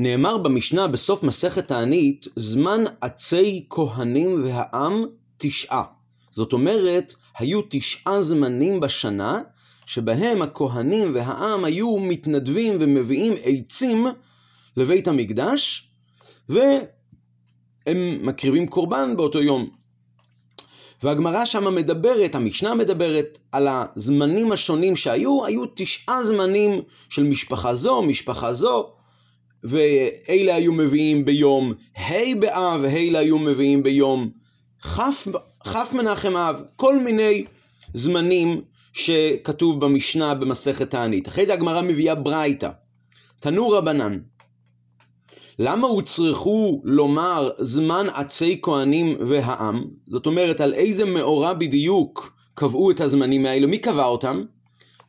נאמר במשנה בסוף מסכת תענית, זמן עצי כהנים והעם תשעה. זאת אומרת, היו תשעה זמנים בשנה, שבהם הכהנים והעם היו מתנדבים ומביאים עצים לבית המקדש, והם מקריבים קורבן באותו יום. והגמרא שם מדברת, המשנה מדברת על הזמנים השונים שהיו, היו תשעה זמנים של משפחה זו, משפחה זו, ואלה היו מביאים ביום ה' באב, ואלה היו מביאים ביום כ' מנחם אב, כל מיני זמנים שכתוב במשנה במסכת תענית. אחרי זה הגמרא מביאה ברייתא, תנו רבנן. למה הוצרכו לומר זמן עצי כהנים והעם? זאת אומרת, על איזה מאורע בדיוק קבעו את הזמנים האלו? מי קבע אותם?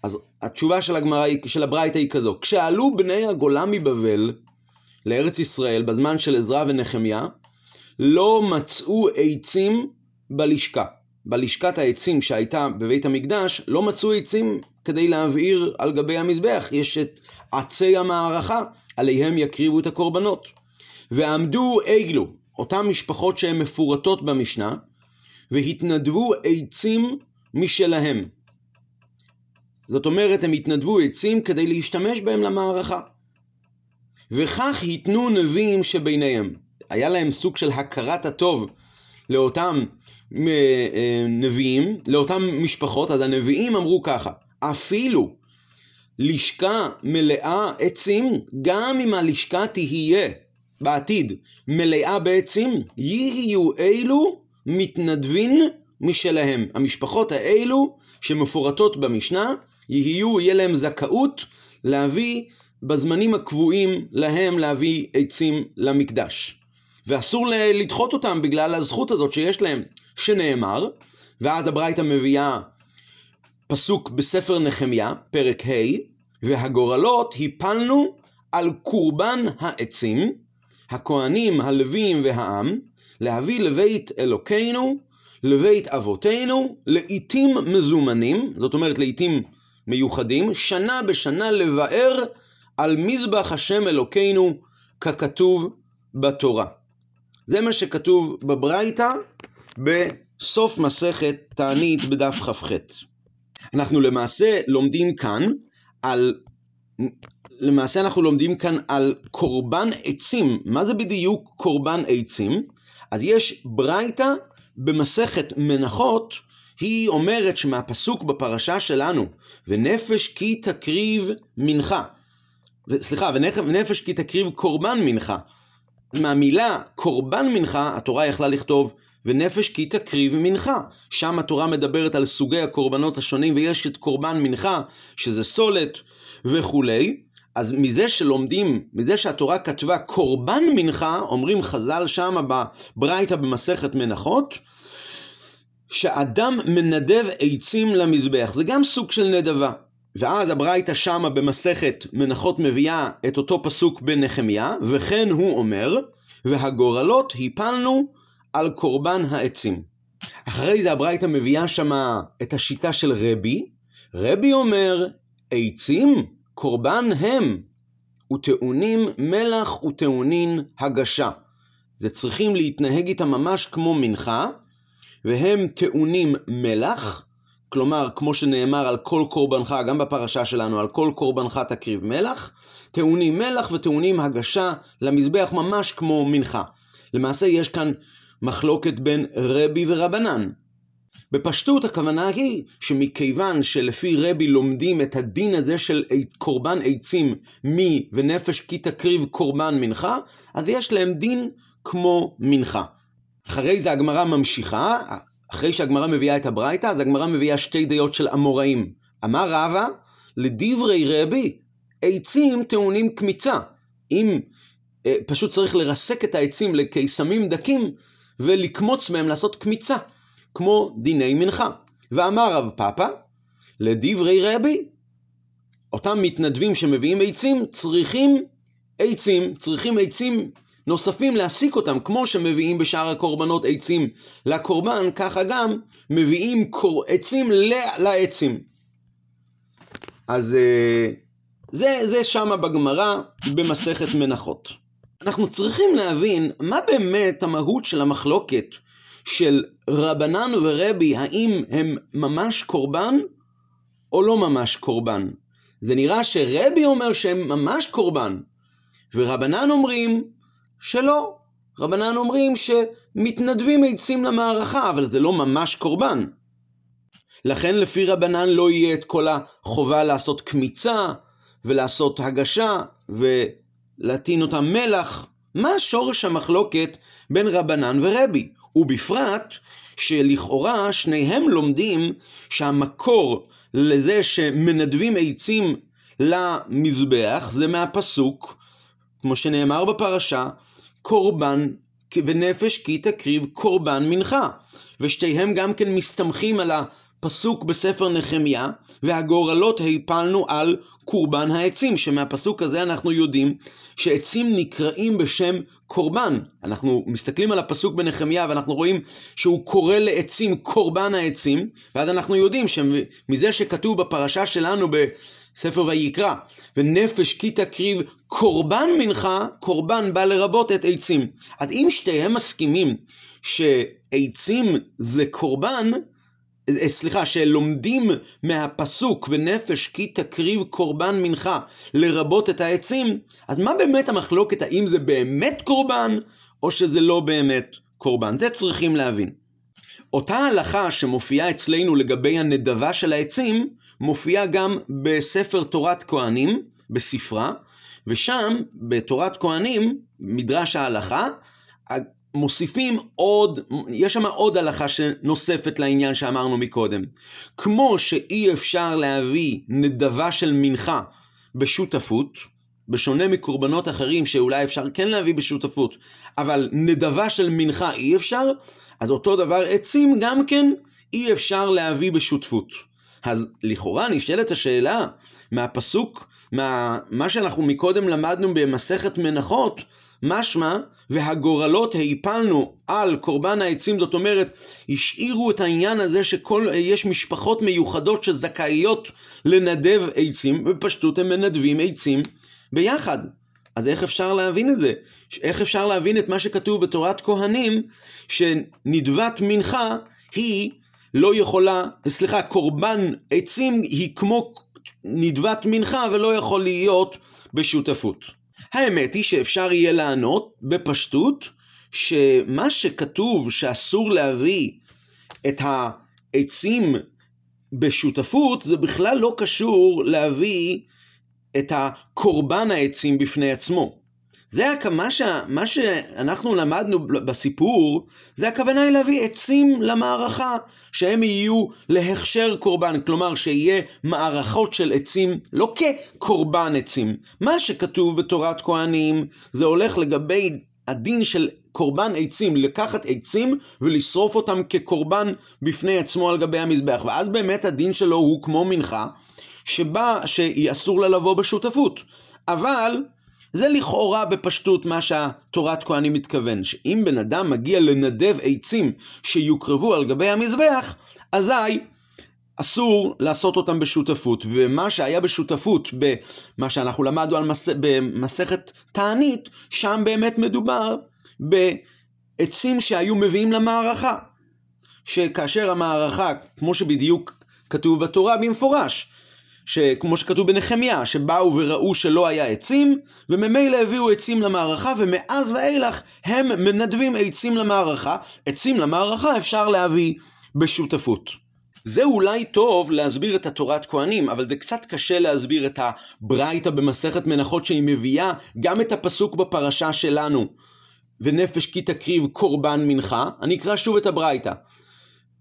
אז התשובה של הגמרא, של הברייתא היא כזו, כשעלו בני הגולה מבבל לארץ ישראל בזמן של עזרא ונחמיה, לא מצאו עצים בלשכה. בלשכת העצים שהייתה בבית המקדש, לא מצאו עצים כדי להבעיר על גבי המזבח. יש את עצי המערכה, עליהם יקריבו את הקורבנות. ועמדו אגלו, אותן משפחות שהן מפורטות במשנה, והתנדבו עצים משלהם. זאת אומרת, הם התנדבו עצים כדי להשתמש בהם למערכה. וכך ייתנו נביאים שביניהם. היה להם סוג של הכרת הטוב לאותם אה, נביאים, לאותם משפחות, אז הנביאים אמרו ככה, אפילו לשכה מלאה עצים, גם אם הלשכה תהיה בעתיד מלאה בעצים, יהיו אלו מתנדבים משלהם. המשפחות האלו שמפורטות במשנה, יהיו, יהיה להם זכאות להביא בזמנים הקבועים להם להביא עצים למקדש. ואסור לדחות אותם בגלל הזכות הזאת שיש להם, שנאמר, ואז הברייתא מביאה פסוק בספר נחמיה, פרק ה', והגורלות הפלנו על קורבן העצים, הכהנים, הלווים והעם, להביא לבית אלוקינו, לבית אבותינו, לעיתים מזומנים, זאת אומרת לעיתים מיוחדים, שנה בשנה לבאר על מזבח השם אלוקינו ככתוב בתורה. זה מה שכתוב בברייתא בסוף מסכת תענית בדף כ"ח. אנחנו למעשה לומדים כאן על למעשה אנחנו לומדים כאן על קורבן עצים. מה זה בדיוק קורבן עצים? אז יש ברייתא במסכת מנחות, היא אומרת שמהפסוק בפרשה שלנו, ונפש כי תקריב מנחה, סליחה, ונפש כי תקריב קורבן מנחה. מהמילה קורבן מנחה, התורה יכלה לכתוב ונפש כי תקריב מנחה. שם התורה מדברת על סוגי הקורבנות השונים, ויש את קורבן מנחה, שזה סולת וכולי. אז מזה שלומדים, מזה שהתורה כתבה קורבן מנחה, אומרים חז"ל שם בברייתא במסכת מנחות, שאדם מנדב עצים למזבח. זה גם סוג של נדבה. ואז הברייתא שמה במסכת מנחות מביאה את אותו פסוק בנחמיה, וכן הוא אומר, והגורלות הפלנו על קורבן העצים. אחרי זה הברייתא מביאה שמה את השיטה של רבי, רבי אומר, עצים קורבן הם, וטעונים מלח וטעונין הגשה. זה צריכים להתנהג איתם ממש כמו מנחה, והם טעונים מלח, כלומר, כמו שנאמר על כל קורבנך, גם בפרשה שלנו, על כל קורבנך תקריב מלח, טעונים מלח וטעונים הגשה למזבח ממש כמו מנחה. למעשה יש כאן מחלוקת בין רבי ורבנן. בפשטות הכוונה היא שמכיוון שלפי רבי לומדים את הדין הזה של קורבן עצים מי ונפש כי תקריב קורבן מנחה, אז יש להם דין כמו מנחה. אחרי זה הגמרא ממשיכה, אחרי שהגמרא מביאה את הברייתא, אז הגמרא מביאה שתי דעות של אמוראים. אמר רבא, לדברי רבי, עצים טעונים קמיצה. אם אה, פשוט צריך לרסק את העצים לקיסמים דקים ולקמוץ מהם לעשות קמיצה, כמו דיני מנחה. ואמר רב פאפא, לדברי רבי, אותם מתנדבים שמביאים עצים צריכים עצים, צריכים עצים נוספים להסיק אותם, כמו שמביאים בשאר הקורבנות עצים לקורבן, ככה גם מביאים קור... עצים לעצים. אז uh, זה, זה שמה בגמרא במסכת מנחות. אנחנו צריכים להבין מה באמת המהות של המחלוקת של רבנן ורבי, האם הם ממש קורבן או לא ממש קורבן. זה נראה שרבי אומר שהם ממש קורבן, ורבנן אומרים שלא. רבנן אומרים שמתנדבים עצים למערכה, אבל זה לא ממש קורבן. לכן לפי רבנן לא יהיה את כל החובה לעשות קמיצה ולעשות הגשה ולהטעין אותם מלח. מה שורש המחלוקת בין רבנן ורבי? ובפרט שלכאורה שניהם לומדים שהמקור לזה שמנדבים עצים למזבח זה מהפסוק, כמו שנאמר בפרשה, קורבן ונפש כי תקריב קורבן מנחה. ושתיהם גם כן מסתמכים על הפסוק בספר נחמיה, והגורלות הפלנו על קורבן העצים, שמהפסוק הזה אנחנו יודעים שעצים נקראים בשם קורבן. אנחנו מסתכלים על הפסוק בנחמיה ואנחנו רואים שהוא קורא לעצים קורבן העצים, ואז אנחנו יודעים שמזה שכתוב בפרשה שלנו בספר ויקרא, ונפש כי תקריב קורבן מנחה, קורבן בא לרבות את עצים. אז אם שתיהם מסכימים שעצים זה קורבן, אה, סליחה, שלומדים מהפסוק ונפש כי תקריב קורבן מנחה לרבות את העצים, אז מה באמת המחלוקת האם זה באמת קורבן או שזה לא באמת קורבן? זה צריכים להבין. אותה הלכה שמופיעה אצלנו לגבי הנדבה של העצים, מופיעה גם בספר תורת כהנים, בספרה, ושם, בתורת כהנים, מדרש ההלכה, מוסיפים עוד, יש שם עוד הלכה שנוספת לעניין שאמרנו מקודם. כמו שאי אפשר להביא נדבה של מנחה בשותפות, בשונה מקורבנות אחרים שאולי אפשר כן להביא בשותפות, אבל נדבה של מנחה אי אפשר, אז אותו דבר עצים גם כן אי אפשר להביא בשותפות. אז לכאורה נשאלת השאלה מהפסוק, מה, מה שאנחנו מקודם למדנו במסכת מנחות, משמע, והגורלות הפלנו על קורבן העצים, זאת אומרת, השאירו את העניין הזה שיש משפחות מיוחדות שזכאיות לנדב עצים, בפשטות הם מנדבים עצים ביחד. אז איך אפשר להבין את זה? איך אפשר להבין את מה שכתוב בתורת כהנים, שנדבת מנחה היא לא יכולה, סליחה, קורבן עצים היא כמו נדבת מנחה ולא יכול להיות בשותפות. האמת היא שאפשר יהיה לענות בפשטות שמה שכתוב שאסור להביא את העצים בשותפות זה בכלל לא קשור להביא את הקורבן העצים בפני עצמו. זה מה, ש... מה שאנחנו למדנו בסיפור, זה הכוונה היא להביא עצים למערכה, שהם יהיו להכשר קורבן, כלומר שיהיה מערכות של עצים, לא כקורבן עצים. מה שכתוב בתורת כהנים, זה הולך לגבי הדין של קורבן עצים, לקחת עצים ולשרוף אותם כקורבן בפני עצמו על גבי המזבח. ואז באמת הדין שלו הוא כמו מנחה, שבה, שאסור לה לבוא בשותפות. אבל זה לכאורה בפשטות מה שהתורת כהנים מתכוון, שאם בן אדם מגיע לנדב עצים שיוקרבו על גבי המזבח, אזי אסור לעשות אותם בשותפות, ומה שהיה בשותפות במה שאנחנו למדנו על מס... במסכת תענית, שם באמת מדובר בעצים שהיו מביאים למערכה. שכאשר המערכה, כמו שבדיוק כתוב בתורה במפורש, שכמו שכתוב בנחמיה, שבאו וראו שלא היה עצים, וממילא הביאו עצים למערכה, ומאז ואילך הם מנדבים עצים למערכה. עצים למערכה אפשר להביא בשותפות. זה אולי טוב להסביר את התורת כהנים, אבל זה קצת קשה להסביר את הברייתא במסכת מנחות שהיא מביאה גם את הפסוק בפרשה שלנו, ונפש כי תקריב קורבן מנחה. אני אקרא שוב את הברייתא.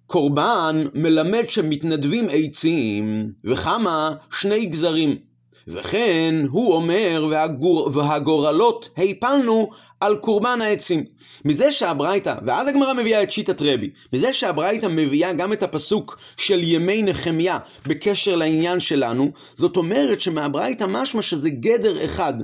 קורבן מלמד שמתנדבים עצים, וכמה שני גזרים. וכן הוא אומר, והגור, והגורלות הפלנו על קורבן העצים. מזה שהברייתא, ואז הגמרא מביאה את שיטת רבי, מזה שהברייתא מביאה גם את הפסוק של ימי נחמיה בקשר לעניין שלנו, זאת אומרת שמהברייתא משמע שזה גדר אחד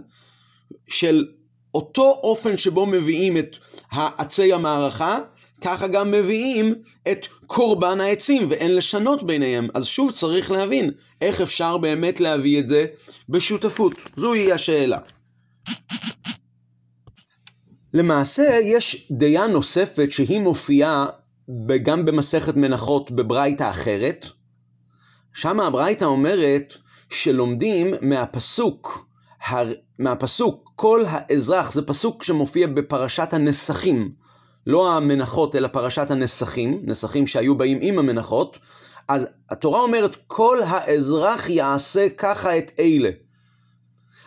של אותו אופן שבו מביאים את עצי המערכה, ככה גם מביאים את קורבן העצים, ואין לשנות ביניהם. אז שוב צריך להבין איך אפשר באמת להביא את זה בשותפות. זוהי השאלה. למעשה יש דעה נוספת שהיא מופיעה גם במסכת מנחות בברייתא אחרת. שם הברייתא אומרת שלומדים מהפסוק, מהפסוק כל האזרח, זה פסוק שמופיע בפרשת הנסכים, לא המנחות אלא פרשת הנסכים, נסכים שהיו באים עם המנחות, אז התורה אומרת כל האזרח יעשה ככה את אלה.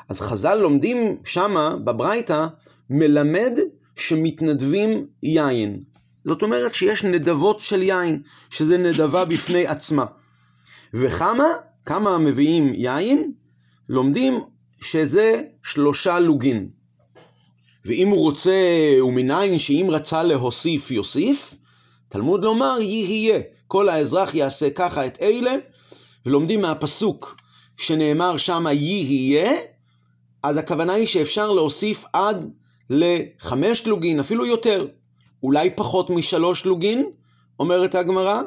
אז חז"ל לומדים שמה בברייתא מלמד שמתנדבים יין. זאת אומרת שיש נדבות של יין, שזה נדבה בפני עצמה. וכמה? כמה מביאים יין? לומדים שזה שלושה לוגין. ואם הוא רוצה, ומניין שאם רצה להוסיף יוסיף, תלמוד לומר יהיה, כל האזרח יעשה ככה את אלה, ולומדים מהפסוק שנאמר שמה יהיה, אז הכוונה היא שאפשר להוסיף עד לחמש לוגין, אפילו יותר. אולי פחות משלוש לוגין, אומרת הגמרא.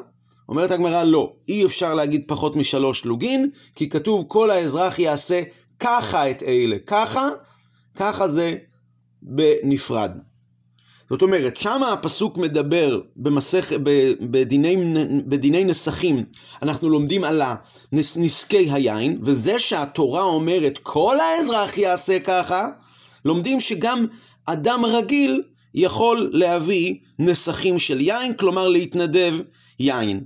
אומרת הגמרא, לא, אי אפשר להגיד פחות משלוש לוגין, כי כתוב כל האזרח יעשה ככה את אלה, ככה, ככה זה בנפרד. זאת אומרת, שמה הפסוק מדבר במסך, בדיני, בדיני נסכים, אנחנו לומדים על נזקי היין, וזה שהתורה אומרת כל האזרח יעשה ככה, לומדים שגם אדם רגיל יכול להביא נסכים של יין, כלומר להתנדב יין.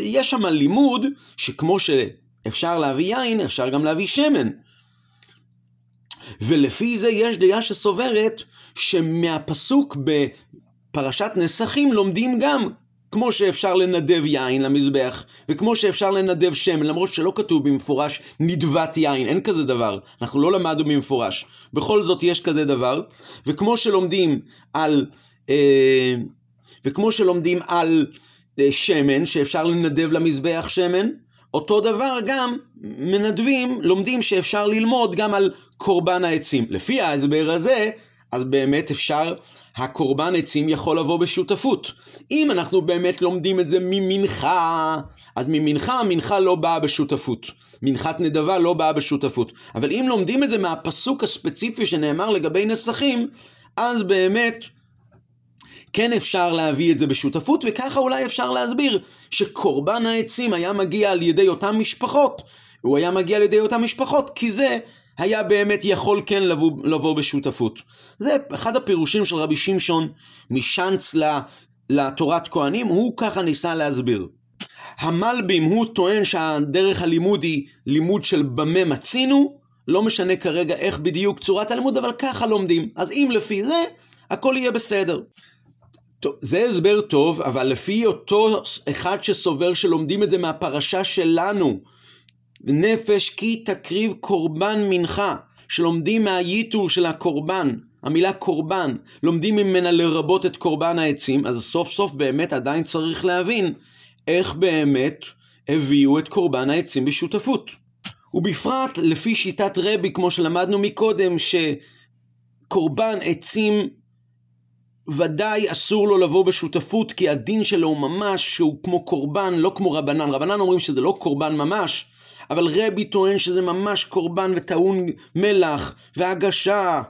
יש שם לימוד שכמו שאפשר להביא יין, אפשר גם להביא שמן. ולפי זה יש דעה שסוברת שמהפסוק בפרשת נסכים לומדים גם כמו שאפשר לנדב יין למזבח, וכמו שאפשר לנדב שמן, למרות שלא כתוב במפורש נדבת יין, אין כזה דבר, אנחנו לא למדנו במפורש. בכל זאת יש כזה דבר, וכמו שלומדים על, אה, וכמו שלומדים על אה, שמן, שאפשר לנדב למזבח שמן, אותו דבר גם מנדבים, לומדים שאפשר ללמוד גם על קורבן העצים. לפי ההסבר הזה, אז באמת אפשר הקורבן עצים יכול לבוא בשותפות. אם אנחנו באמת לומדים את זה ממנחה, אז ממנחה, המנחה לא באה בשותפות. מנחת נדבה לא באה בשותפות. אבל אם לומדים את זה מהפסוק הספציפי שנאמר לגבי נסכים, אז באמת כן אפשר להביא את זה בשותפות, וככה אולי אפשר להסביר שקורבן העצים היה מגיע על ידי אותן משפחות. הוא היה מגיע על ידי אותן משפחות, כי זה היה באמת יכול כן לבוא, לבוא בשותפות. זה אחד הפירושים של רבי שמשון משאנץ לתורת כהנים, הוא ככה ניסה להסביר. המלבים הוא טוען שהדרך הלימוד היא לימוד של במה מצינו, לא משנה כרגע איך בדיוק צורת הלימוד, אבל ככה לומדים. אז אם לפי זה, הכל יהיה בסדר. זה הסבר טוב, אבל לפי אותו אחד שסובר שלומדים את זה מהפרשה שלנו, נפש כי תקריב קורבן מנחה, שלומדים מהייתור של הקורבן, המילה קורבן, לומדים ממנה לרבות את קורבן העצים, אז סוף סוף באמת עדיין צריך להבין איך באמת הביאו את קורבן העצים בשותפות. ובפרט לפי שיטת רבי, כמו שלמדנו מקודם, שקורבן עצים ודאי אסור לו לבוא בשותפות, כי הדין שלו הוא ממש שהוא כמו קורבן, לא כמו רבנן. רבנן אומרים שזה לא קורבן ממש, אבל רבי טוען שזה ממש קורבן וטעון מלח והגשה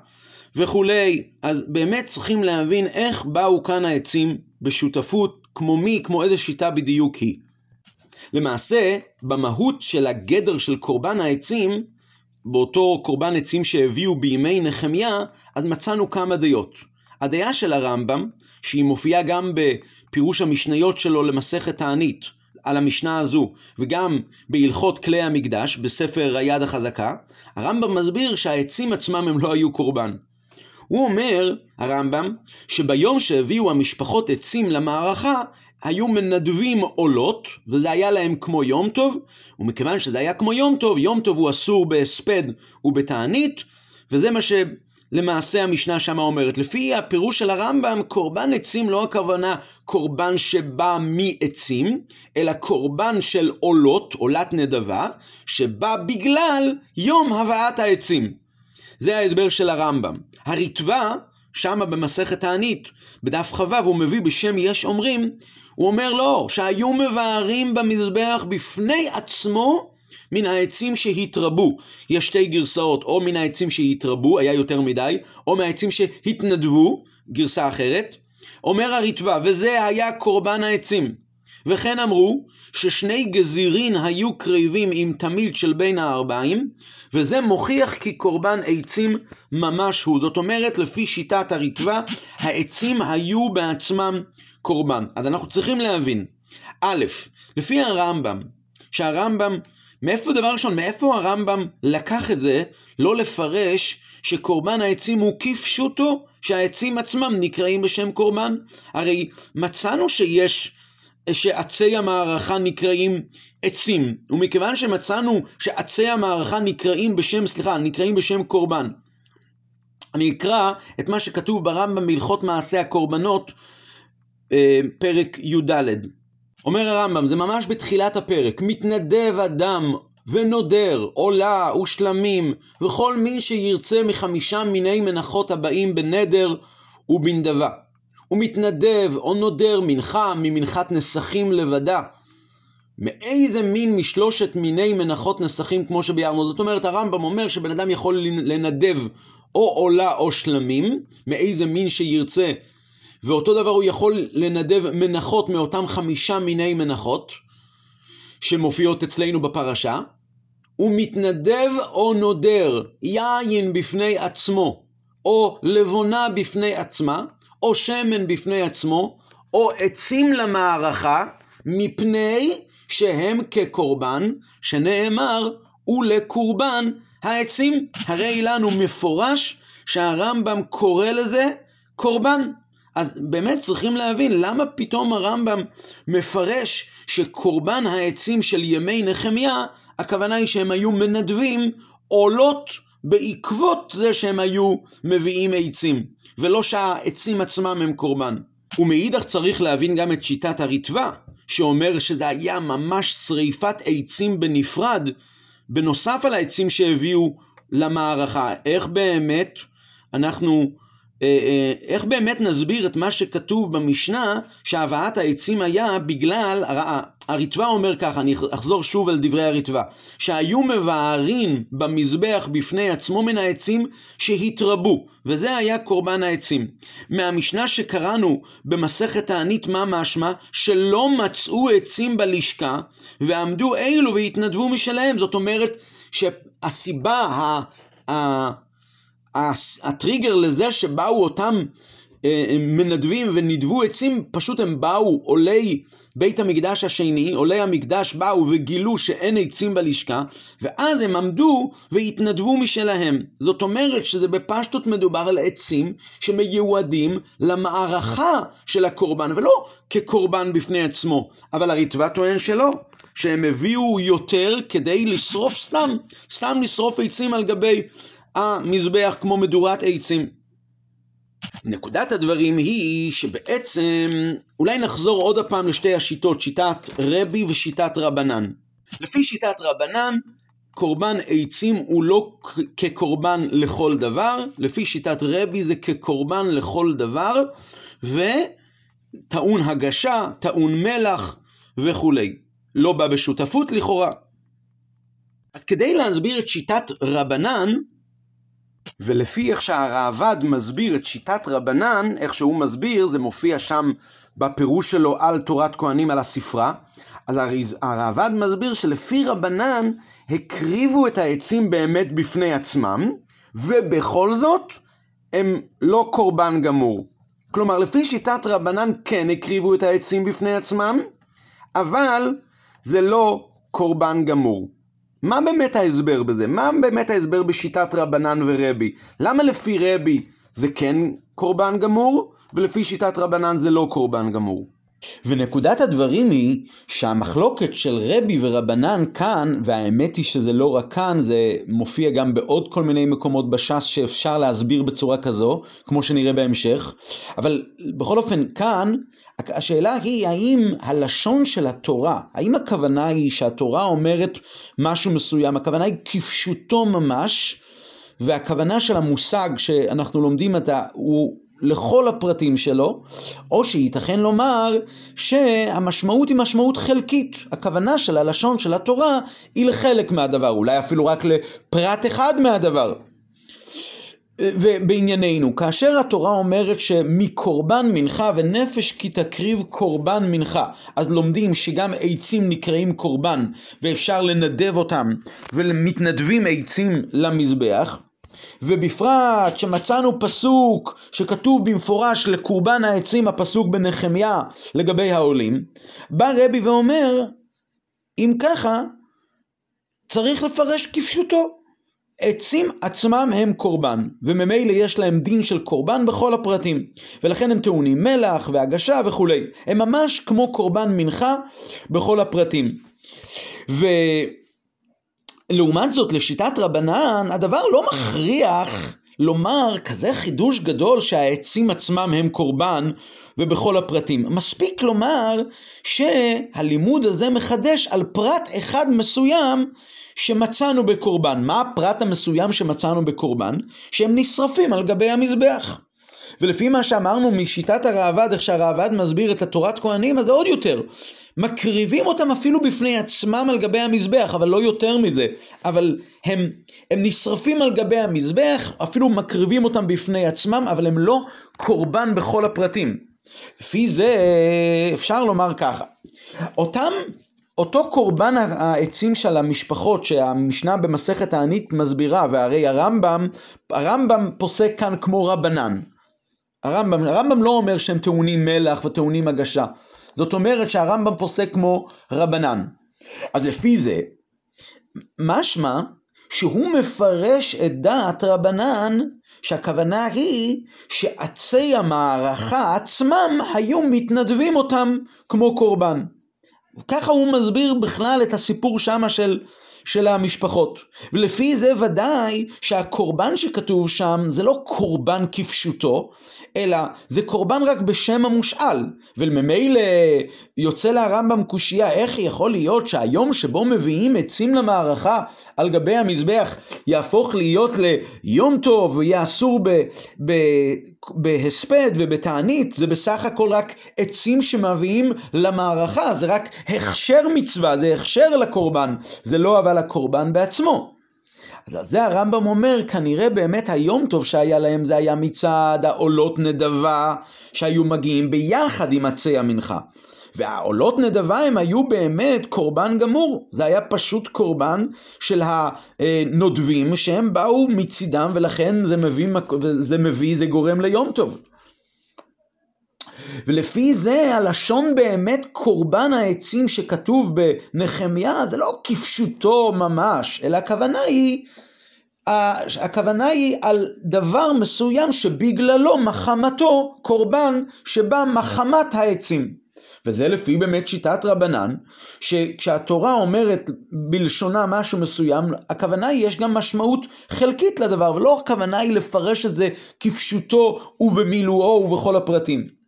וכולי. אז באמת צריכים להבין איך באו כאן העצים בשותפות, כמו מי, כמו איזה שיטה בדיוק היא. למעשה, במהות של הגדר של קורבן העצים, באותו קורבן עצים שהביאו בימי נחמיה, אז מצאנו כמה דעות. הדעה של הרמב"ם, שהיא מופיעה גם בפירוש המשניות שלו למסכת תענית, על המשנה הזו, וגם בהלכות כלי המקדש, בספר היד החזקה, הרמב"ם מסביר שהעצים עצמם הם לא היו קורבן. הוא אומר, הרמב"ם, שביום שהביאו המשפחות עצים למערכה, היו מנדבים עולות, וזה היה להם כמו יום טוב, ומכיוון שזה היה כמו יום טוב, יום טוב הוא אסור בהספד ובתענית, וזה מה למעשה המשנה שמה אומרת, לפי הפירוש של הרמב"ם, קורבן עצים לא הכוונה קורבן שבא מעצים, אלא קורבן של עולות, עולת נדבה, שבא בגלל יום הבאת העצים. זה ההסבר של הרמב"ם. הריטב"א, שמה במסכת תענית, בדף כ"ו, הוא מביא בשם יש אומרים, הוא אומר לא, שהיו מבארים במזבח בפני עצמו מן העצים שהתרבו. יש שתי גרסאות, או מן העצים שהתרבו, היה יותר מדי, או מהעצים שהתנדבו, גרסה אחרת. אומר הרטב"א, וזה היה קורבן העצים. וכן אמרו ששני גזירין היו קרבים עם תמיד של בין הארבעים, וזה מוכיח כי קורבן עצים ממש הוא. זאת אומרת, לפי שיטת הרטב"א, העצים היו בעצמם קורבן. אז אנחנו צריכים להבין, א', לפי הרמב"ם, שהרמב"ם, מאיפה דבר ראשון, מאיפה הרמב"ם לקח את זה לא לפרש שקורבן העצים הוא כפשוטו, שהעצים עצמם נקראים בשם קורבן? הרי מצאנו שיש שעצי המערכה נקראים עצים, ומכיוון שמצאנו שעצי המערכה נקראים בשם, סליחה, נקראים בשם קורבן. אני אקרא את מה שכתוב ברמב"ם בהלכות מעשה הקורבנות, אה, פרק י"ד. אומר הרמב"ם, זה ממש בתחילת הפרק, מתנדב אדם ונודר, עולה ושלמים, וכל מי שירצה מחמישה מיני מנחות הבאים בנדר ובנדבה. הוא מתנדב או נודר מנחה ממנחת נסכים לבדה. מאיזה מין משלושת מיני מנחות נסכים כמו שביארנו? זאת אומרת, הרמב"ם אומר שבן אדם יכול לנדב או עולה או שלמים, מאיזה מין שירצה, ואותו דבר הוא יכול לנדב מנחות מאותם חמישה מיני מנחות, שמופיעות אצלנו בפרשה. הוא מתנדב או נודר יין בפני עצמו, או לבונה בפני עצמה, או שמן בפני עצמו, או עצים למערכה, מפני שהם כקורבן, שנאמר, ולקורבן העצים. הרי לנו מפורש שהרמב"ם קורא לזה קורבן. אז באמת צריכים להבין למה פתאום הרמב"ם מפרש שקורבן העצים של ימי נחמיה, הכוונה היא שהם היו מנדבים עולות בעקבות זה שהם היו מביאים עצים, ולא שהעצים עצמם הם קורבן. ומאידך צריך להבין גם את שיטת הרטב"א, שאומר שזה היה ממש שריפת עצים בנפרד, בנוסף על העצים שהביאו למערכה. איך באמת אנחנו איך באמת נסביר את מה שכתוב במשנה שהבאת העצים היה בגלל, הרטב"א אומר ככה, אני אחזור שוב על דברי הרטב"א, שהיו מבארים במזבח בפני עצמו מן העצים שהתרבו, וזה היה קורבן העצים. מהמשנה שקראנו במסכת תענית מה משמע? שלא מצאו עצים בלשכה ועמדו אלו והתנדבו משלהם, זאת אומרת שהסיבה ה... הטריגר לזה שבאו אותם אה, מנדבים ונידבו עצים, פשוט הם באו, עולי בית המקדש השני, עולי המקדש באו וגילו שאין עצים בלשכה, ואז הם עמדו והתנדבו משלהם. זאת אומרת שזה בפשטות מדובר על עצים שמיועדים למערכה של הקורבן, ולא כקורבן בפני עצמו. אבל הרצפה טוען שלא, שהם הביאו יותר כדי לשרוף סתם, סתם לשרוף עצים על גבי המזבח כמו מדורת עצים. נקודת הדברים היא שבעצם, אולי נחזור עוד הפעם לשתי השיטות, שיטת רבי ושיטת רבנן. לפי שיטת רבנן, קורבן עצים הוא לא כקורבן לכל דבר, לפי שיטת רבי זה כקורבן לכל דבר, וטעון הגשה, טעון מלח וכולי. לא בא בשותפות לכאורה. אז כדי להסביר את שיטת רבנן, ולפי איך שהראב"ד מסביר את שיטת רבנן, איך שהוא מסביר, זה מופיע שם בפירוש שלו על תורת כהנים על הספרה, אז הראב"ד מסביר שלפי רבנן הקריבו את העצים באמת בפני עצמם, ובכל זאת הם לא קורבן גמור. כלומר, לפי שיטת רבנן כן הקריבו את העצים בפני עצמם, אבל זה לא קורבן גמור. מה באמת ההסבר בזה? מה באמת ההסבר בשיטת רבנן ורבי? למה לפי רבי זה כן קורבן גמור, ולפי שיטת רבנן זה לא קורבן גמור? ונקודת הדברים היא שהמחלוקת של רבי ורבנן כאן, והאמת היא שזה לא רק כאן, זה מופיע גם בעוד כל מיני מקומות בש"ס שאפשר להסביר בצורה כזו, כמו שנראה בהמשך, אבל בכל אופן כאן, השאלה היא האם הלשון של התורה, האם הכוונה היא שהתורה אומרת משהו מסוים, הכוונה היא כפשוטו ממש, והכוונה של המושג שאנחנו לומדים אותה הוא לכל הפרטים שלו, או שייתכן לומר שהמשמעות היא משמעות חלקית. הכוונה של הלשון של התורה היא לחלק מהדבר, אולי אפילו רק לפרט אחד מהדבר. ובענייננו, כאשר התורה אומרת שמקורבן מנחה ונפש כי תקריב קורבן מנחה, אז לומדים שגם עצים נקראים קורבן ואפשר לנדב אותם ומתנדבים עצים למזבח, ובפרט שמצאנו פסוק שכתוב במפורש לקורבן העצים, הפסוק בנחמיה לגבי העולים, בא רבי ואומר, אם ככה, צריך לפרש כפשוטו. עצים עצמם הם קורבן, וממילא יש להם דין של קורבן בכל הפרטים, ולכן הם טעונים מלח והגשה וכולי. הם ממש כמו קורבן מנחה בכל הפרטים. ולעומת זאת, לשיטת רבנן, הדבר לא מכריח לומר כזה חידוש גדול שהעצים עצמם הם קורבן ובכל הפרטים. מספיק לומר שהלימוד הזה מחדש על פרט אחד מסוים שמצאנו בקורבן. מה הפרט המסוים שמצאנו בקורבן? שהם נשרפים על גבי המזבח. ולפי מה שאמרנו משיטת הראב"ד, איך שהראב"ד מסביר את התורת כהנים, אז זה עוד יותר. מקריבים אותם אפילו בפני עצמם על גבי המזבח, אבל לא יותר מזה. אבל הם, הם נשרפים על גבי המזבח, אפילו מקריבים אותם בפני עצמם, אבל הם לא קורבן בכל הפרטים. לפי זה אפשר לומר ככה, אותם אותו קורבן העצים של המשפחות שהמשנה במסכת הענית מסבירה, והרי הרמב"ם, הרמב"ם פוסק כאן כמו רבנן. הרמב"ם, הרמב"ם לא אומר שהם טעונים מלח וטעונים הגשה. זאת אומרת שהרמב"ם פוסק כמו רבנן. אז לפי זה, משמע שהוא מפרש את דעת רבנן, שהכוונה היא שעצי המערכה עצמם היו מתנדבים אותם כמו קורבן. ככה הוא מסביר בכלל את הסיפור שמה של, של המשפחות. ולפי זה ודאי שהקורבן שכתוב שם זה לא קורבן כפשוטו, אלא זה קורבן רק בשם המושאל. וממילא יוצא להרמב"ם קושייה, איך יכול להיות שהיום שבו מביאים עצים למערכה על גבי המזבח יהפוך להיות ליום טוב ויהיה אסור בהספד ובתענית, זה בסך הכל רק עצים שמביאים למערכה, זה רק הכשר מצווה, זה הכשר לקורבן, זה לא אבל הקורבן בעצמו. אז על זה הרמב"ם אומר, כנראה באמת היום טוב שהיה להם זה היה מצד העולות נדבה שהיו מגיעים ביחד עם עצי המנחה. והעולות נדבה הם היו באמת קורבן גמור, זה היה פשוט קורבן של הנודבים שהם באו מצידם ולכן זה מביא, זה מביא, זה גורם ליום טוב. ולפי זה הלשון באמת קורבן העצים שכתוב בנחמיה זה לא כפשוטו ממש, אלא הכוונה היא הכוונה היא על דבר מסוים שבגללו מחמתו קורבן שבא מחמת העצים. וזה לפי באמת שיטת רבנן, שכשהתורה אומרת בלשונה משהו מסוים, הכוונה היא, יש גם משמעות חלקית לדבר, ולא הכוונה היא לפרש את זה כפשוטו ובמילואו ובכל הפרטים.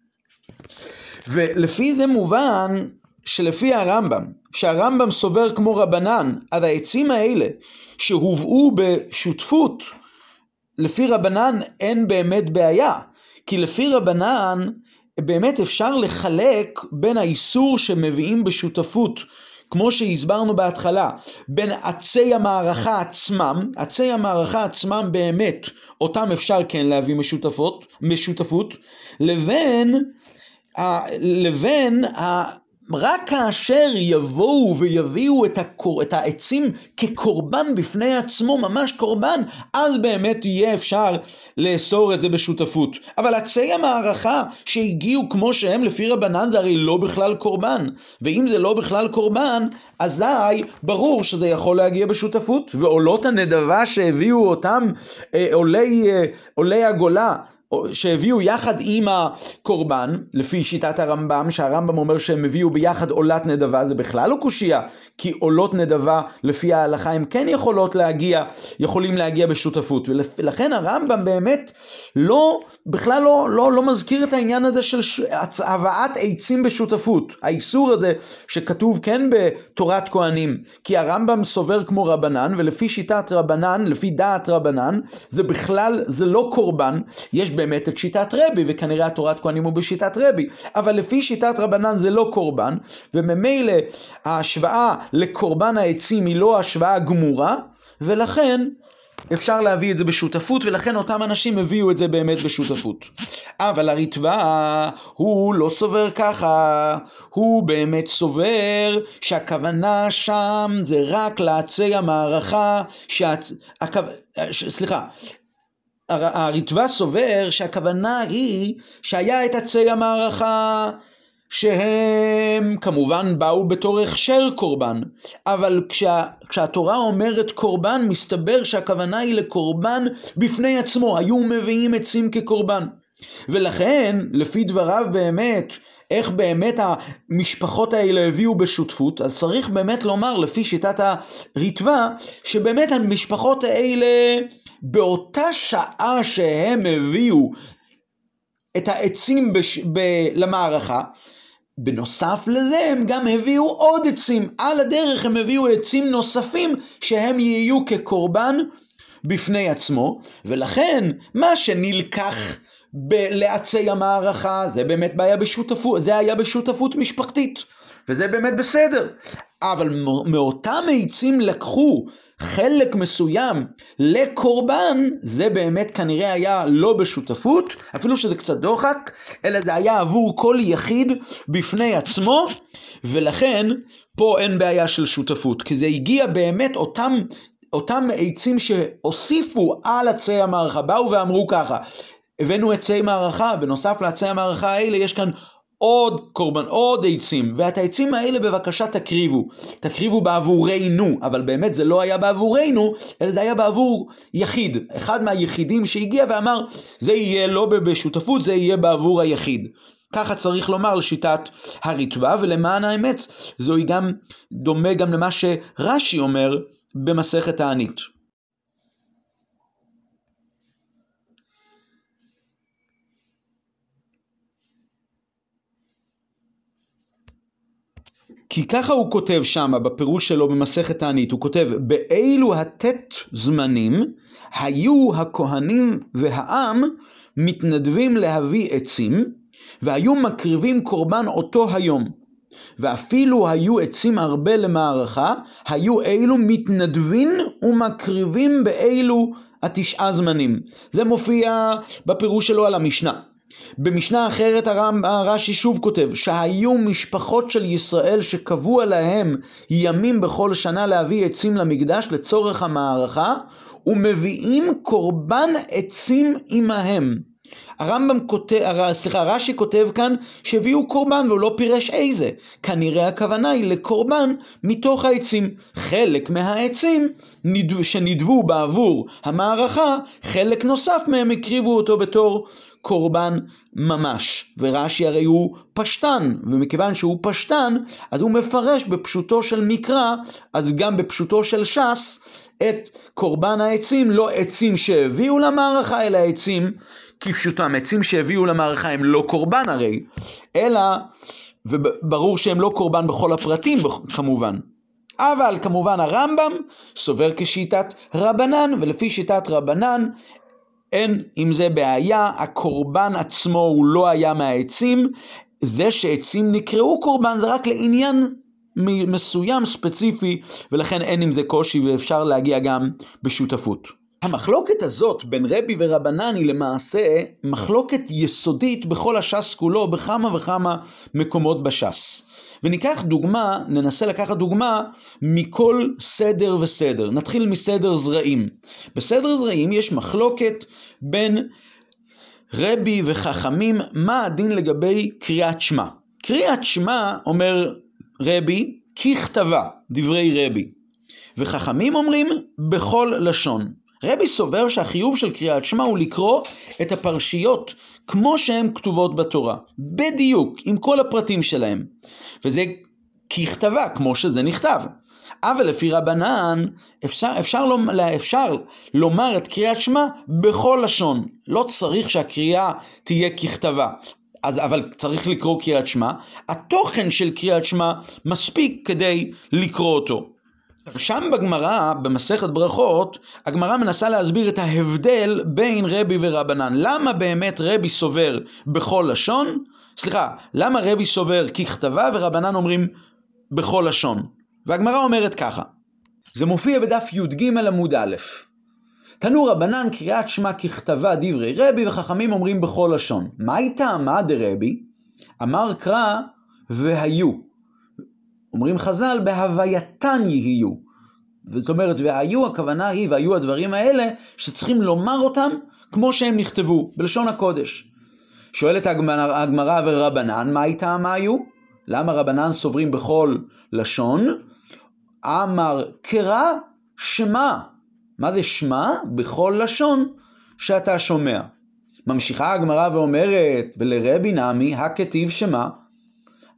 ולפי זה מובן שלפי הרמב"ם, שהרמב"ם סובר כמו רבנן, אז העצים האלה שהובאו בשותפות, לפי רבנן אין באמת בעיה. כי לפי רבנן באמת אפשר לחלק בין האיסור שמביאים בשותפות, כמו שהסברנו בהתחלה, בין עצי המערכה עצמם, עצי המערכה עצמם באמת, אותם אפשר כן להביא משותפות, משותפות, לבין, לבין רק כאשר יבואו ויביאו את, הקור... את העצים כקורבן בפני עצמו, ממש קורבן, אז באמת יהיה אפשר לאסור את זה בשותפות. אבל עצי המערכה שהגיעו כמו שהם לפי רבנן זה הרי לא בכלל קורבן. ואם זה לא בכלל קורבן, אזי ברור שזה יכול להגיע בשותפות. ועולות הנדבה שהביאו אותם אה, עולי, אה, עולי הגולה שהביאו יחד עם הקורבן, לפי שיטת הרמב"ם, שהרמב"ם אומר שהם הביאו ביחד עולת נדבה, זה בכלל לא קושייה, כי עולות נדבה לפי ההלכה הם כן יכולות להגיע, יכולים להגיע בשותפות, ולכן הרמב"ם באמת לא, בכלל לא, לא, לא מזכיר את העניין הזה של הבאת עצים בשותפות, האיסור הזה שכתוב כן בתורת כהנים, כי הרמב"ם סובר כמו רבנן, ולפי שיטת רבנן, לפי דעת רבנן, זה בכלל, זה לא קורבן, יש באמת את שיטת רבי, וכנראה התורת כהנים הוא בשיטת רבי, אבל לפי שיטת רבנן זה לא קורבן, וממילא ההשוואה לקורבן העצים היא לא השוואה גמורה, ולכן אפשר להביא את זה בשותפות, ולכן אותם אנשים הביאו את זה באמת בשותפות. אבל הריטב"א, הוא לא סובר ככה, הוא באמת סובר שהכוונה שם זה רק לעצי המערכה, שהצ... הכו... סליחה, הריטב"א סובר שהכוונה היא שהיה את עצי המערכה שהם כמובן באו בתור הכשר קורבן, אבל כשה, כשהתורה אומרת קורבן, מסתבר שהכוונה היא לקורבן בפני עצמו, היו מביאים עצים כקורבן. ולכן, לפי דבריו באמת, איך באמת המשפחות האלה הביאו בשותפות, אז צריך באמת לומר, לפי שיטת הריטב"א, שבאמת המשפחות האלה, באותה שעה שהם הביאו את העצים בש... ב... למערכה, בנוסף לזה הם גם הביאו עוד עצים. על הדרך הם הביאו עצים נוספים שהם יהיו כקורבן בפני עצמו, ולכן מה שנלקח ב- לעצי המערכה זה באמת בעיה בשותפות, זה היה בשותפות משפחתית, וזה באמת בסדר. אבל מאותם עצים לקחו חלק מסוים לקורבן, זה באמת כנראה היה לא בשותפות, אפילו שזה קצת דוחק, אלא זה היה עבור כל יחיד בפני עצמו, ולכן פה אין בעיה של שותפות, כי זה הגיע באמת אותם, אותם עצים שהוסיפו על עצי המערכה, באו ואמרו ככה, הבאנו עצי מערכה, בנוסף לעצי המערכה האלה יש כאן עוד קורבן, עוד עצים, ואת העצים האלה בבקשה תקריבו. תקריבו בעבורנו, אבל באמת זה לא היה בעבורנו, אלא זה היה בעבור יחיד. אחד מהיחידים שהגיע ואמר, זה יהיה לא בשותפות, זה יהיה בעבור היחיד. ככה צריך לומר לשיטת הריטב"א, ולמען האמת, זוהי גם, דומה גם למה שרש"י אומר במסכת הענית. כי ככה הוא כותב שם בפירוש שלו במסכת תענית, הוא כותב, באילו הט' זמנים היו הכהנים והעם מתנדבים להביא עצים, והיו מקריבים קורבן אותו היום. ואפילו היו עצים הרבה למערכה, היו אילו מתנדבים ומקריבים באילו התשעה זמנים. זה מופיע בפירוש שלו על המשנה. במשנה אחרת הרש"י שוב כותב שהיו משפחות של ישראל שקבעו עליהם ימים בכל שנה להביא עצים למקדש לצורך המערכה ומביאים קורבן עצים עמהם. הרמב"ם כותב, סליחה, רש"י כותב כאן שהביאו קורבן והוא לא פירש איזה. כנראה הכוונה היא לקורבן מתוך העצים. חלק מהעצים שנדבו בעבור המערכה, חלק נוסף מהם הקריבו אותו בתור קורבן ממש. ורש"י הרי הוא פשטן, ומכיוון שהוא פשטן, אז הוא מפרש בפשוטו של מקרא, אז גם בפשוטו של ש"ס, את קורבן העצים, לא עצים שהביאו למערכה, אלא עצים כפשוטם. עצים שהביאו למערכה הם לא קורבן הרי, אלא, וברור שהם לא קורבן בכל הפרטים כמובן. אבל כמובן הרמב"ם סובר כשיטת רבנן, ולפי שיטת רבנן אין עם זה בעיה, הקורבן עצמו הוא לא היה מהעצים, זה שעצים נקראו קורבן זה רק לעניין מסוים ספציפי, ולכן אין עם זה קושי ואפשר להגיע גם בשותפות. המחלוקת הזאת בין רבי ורבנן היא למעשה מחלוקת יסודית בכל הש"ס כולו, בכמה וכמה מקומות בש"ס. וניקח דוגמה, ננסה לקחת דוגמה מכל סדר וסדר. נתחיל מסדר זרעים. בסדר זרעים יש מחלוקת בין רבי וחכמים, מה הדין לגבי קריאת שמע. קריאת שמע, אומר רבי, ככתבה, דברי רבי. וחכמים אומרים, בכל לשון. רבי סובר שהחיוב של קריאת שמע הוא לקרוא את הפרשיות כמו שהן כתובות בתורה, בדיוק, עם כל הפרטים שלהם. וזה ככתבה, כמו שזה נכתב. אבל לפי רבנן, אפשר, אפשר, לומר, אפשר לומר את קריאת שמע בכל לשון. לא צריך שהקריאה תהיה ככתבה. אז, אבל צריך לקרוא קריאת שמע. התוכן של קריאת שמע מספיק כדי לקרוא אותו. שם בגמרא, במסכת ברכות, הגמרא מנסה להסביר את ההבדל בין רבי ורבנן. למה באמת רבי סובר בכל לשון? סליחה, למה רבי סובר ככתבה ורבנן אומרים בכל לשון? והגמרא אומרת ככה, זה מופיע בדף י"ג עמוד א', תנו רבנן קריאת שמע ככתבה דברי רבי וחכמים אומרים בכל לשון. מה איתה? מה דרבי? אמר קרא והיו. אומרים חז"ל בהווייתן יהיו. זאת אומרת, והיו, הכוונה היא, והיו הדברים האלה, שצריכים לומר אותם כמו שהם נכתבו, בלשון הקודש. שואלת הגמרא ורבנן, מה איתה מה היו? למה רבנן סוברים בכל לשון? אמר קרא שמע. מה זה שמע? בכל לשון שאתה שומע. ממשיכה הגמרא ואומרת, ולרבי נמי, הכתיב שמע.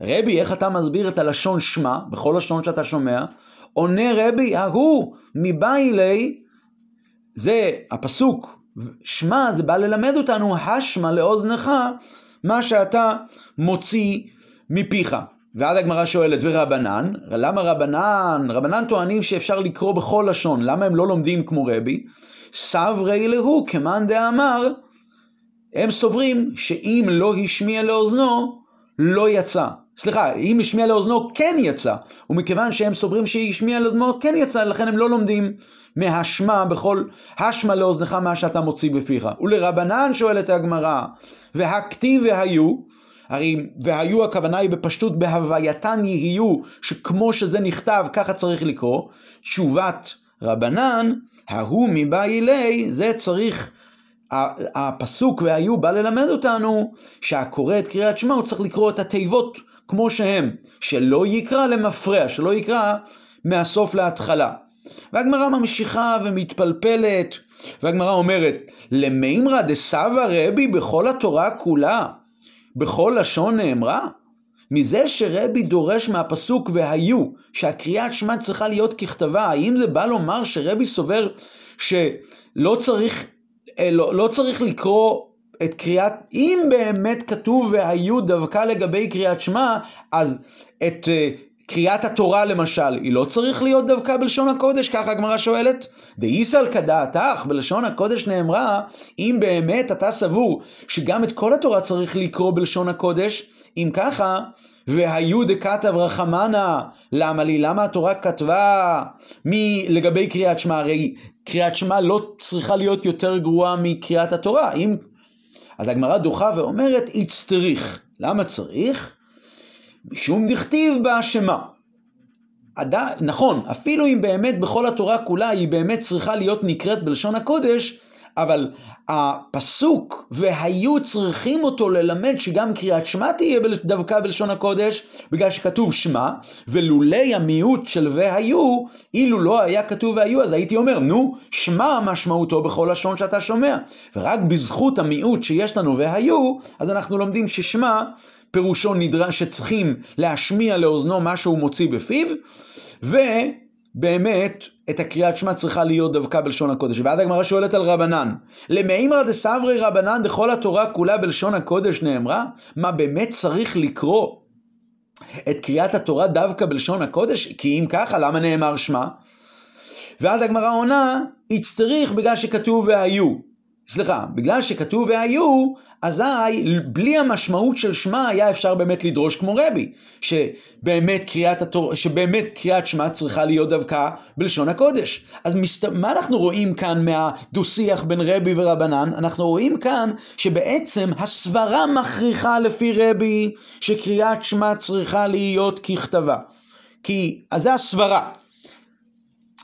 רבי, איך אתה מסביר את הלשון שמע, בכל לשון שאתה שומע? עונה רבי, ההוא מבאי לי, זה הפסוק, שמע זה בא ללמד אותנו, השמע לאוזנך, מה שאתה מוציא מפיך. ואז הגמרא שואלת, ורבנן? למה רבנן? רבנן טוענים שאפשר לקרוא בכל לשון, למה הם לא לומדים כמו רבי? סברי להו, כמאן דאמר, הם סוברים שאם לא השמיע לאוזנו, לא יצא. סליחה, אם השמיע לאוזנו כן יצא, ומכיוון שהם סוברים שהשמיע לאוזנו כן יצא, לכן הם לא לומדים מהשמע בכל, השמע לאוזנך מה שאתה מוציא בפיך. ולרבנן שואלת הגמרא, והכתיב והיו, הרי והיו הכוונה היא בפשטות בהווייתן יהיו, שכמו שזה נכתב ככה צריך לקרוא, תשובת רבנן, ההוא מבאי לי, זה צריך הפסוק והיו בא ללמד אותנו שהקורא את קריאת שמע הוא צריך לקרוא את התיבות כמו שהם, שלא יקרא למפרע, שלא יקרא מהסוף להתחלה. והגמרא ממשיכה ומתפלפלת, והגמרא אומרת, למימרא דסבא רבי בכל התורה כולה, בכל לשון נאמרה? מזה שרבי דורש מהפסוק והיו, שהקריאת שמע צריכה להיות ככתבה, האם זה בא לומר שרבי סובר שלא צריך, אה, לא, לא צריך לקרוא את קריאת, אם באמת כתוב והיו דווקא לגבי קריאת שמע, אז את uh, קריאת התורה למשל, היא לא צריך להיות דווקא בלשון הקודש, ככה הגמרא שואלת. דאיסל כדעתך, בלשון הקודש נאמרה, אם באמת אתה סבור שגם את כל התורה צריך לקרוא בלשון הקודש, אם ככה, והיו דכתב רחמנה, למה לי? למה התורה כתבה מי לגבי קריאת שמע? הרי קריאת שמע לא צריכה להיות יותר גרועה מקריאת התורה. אם אז הגמרא דוחה ואומרת, איצטריך. למה צריך? משום דכתיב בה שמה. נכון, אפילו אם באמת בכל התורה כולה היא באמת צריכה להיות נקראת בלשון הקודש, אבל הפסוק והיו צריכים אותו ללמד שגם קריאת שמע תהיה דווקא בלשון הקודש, בגלל שכתוב שמע, ולולי המיעוט של והיו, אילו לא היה כתוב והיו, אז הייתי אומר, נו, שמע משמעותו בכל לשון שאתה שומע. ורק בזכות המיעוט שיש לנו והיו, אז אנחנו לומדים ששמע פירושו נדרש שצריכים להשמיע לאוזנו מה שהוא מוציא בפיו, ו... את הקריאת שמע צריכה להיות דווקא בלשון הקודש. ואז הגמרא שואלת על רבנן, למימרא דסברי רבנן דכל התורה כולה בלשון הקודש נאמרה? מה באמת צריך לקרוא את קריאת התורה דווקא בלשון הקודש? כי אם ככה, למה נאמר שמע? ואז הגמרא עונה, הצטריך בגלל שכתוב והיו. סליחה, בגלל שכתוב והיו, אזי בלי המשמעות של שמע היה אפשר באמת לדרוש כמו רבי, שבאמת קריאת, התור... שבאמת קריאת שמע צריכה להיות דווקא בלשון הקודש. אז מסת... מה אנחנו רואים כאן מהדו-שיח בין רבי ורבנן? אנחנו רואים כאן שבעצם הסברה מכריחה לפי רבי שקריאת שמע צריכה להיות ככתבה. כי, אז זה הסברה.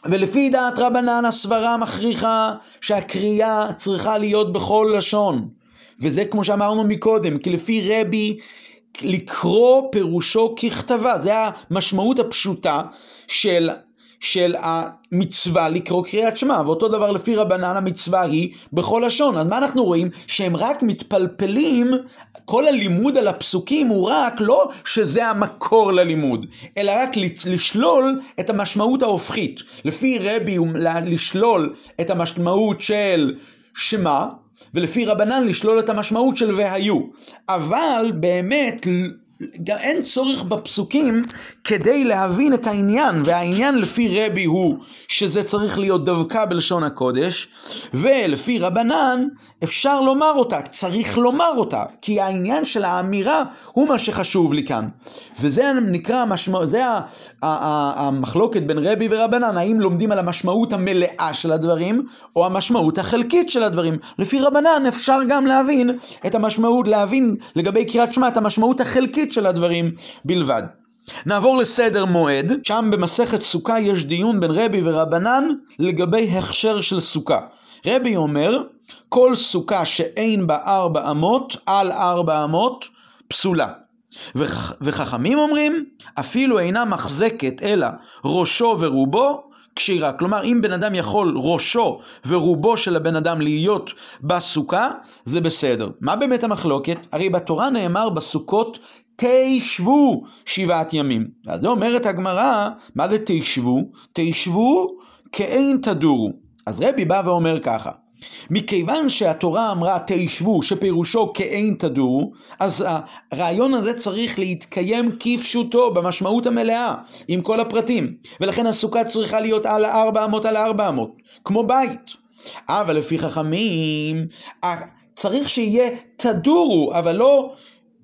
ולפי דעת רבנן הסברה מכריחה שהקריאה צריכה להיות בכל לשון. וזה כמו שאמרנו מקודם, כי לפי רבי לקרוא פירושו ככתבה, זה המשמעות הפשוטה של, של המצווה לקרוא קריאת שמע, ואותו דבר לפי רבנן המצווה היא בכל לשון. אז מה אנחנו רואים? שהם רק מתפלפלים, כל הלימוד על הפסוקים הוא רק לא שזה המקור ללימוד, אלא רק לשלול את המשמעות ההופכית. לפי רבי לשלול את המשמעות של שמע, ולפי רבנן לשלול את המשמעות של והיו. אבל באמת אין צורך בפסוקים כדי להבין את העניין, והעניין לפי רבי הוא שזה צריך להיות דווקא בלשון הקודש, ולפי רבנן אפשר לומר אותה, צריך לומר אותה, כי העניין של האמירה הוא מה שחשוב לי כאן. וזה נקרא המשמעות, זה המחלוקת בין רבי ורבנן, האם לומדים על המשמעות המלאה של הדברים, או המשמעות החלקית של הדברים. לפי רבנן אפשר גם להבין את המשמעות, להבין לגבי קריאת שמע את המשמעות החלקית של הדברים בלבד. נעבור לסדר מועד, שם במסכת סוכה יש דיון בין רבי ורבנן לגבי הכשר של סוכה. רבי אומר, כל סוכה שאין בה ארבע אמות, על ארבע אמות, פסולה. וח, וחכמים אומרים, אפילו אינה מחזקת אלא ראשו ורובו, כשירה. כלומר, אם בן אדם יכול ראשו ורובו של הבן אדם להיות בסוכה, זה בסדר. מה באמת המחלוקת? הרי בתורה נאמר בסוכות תשבו שבעת ימים. אז זה אומרת הגמרא, מה זה תשבו? תשבו כאין תדורו. אז רבי בא ואומר ככה, מכיוון שהתורה אמרה תשבו, שפירושו כאין תדורו, אז הרעיון הזה צריך להתקיים כפשוטו, במשמעות המלאה, עם כל הפרטים. ולכן הסוכה צריכה להיות על ארבע אמות על ארבע אמות, כמו בית. אבל לפי חכמים, צריך שיהיה תדורו, אבל לא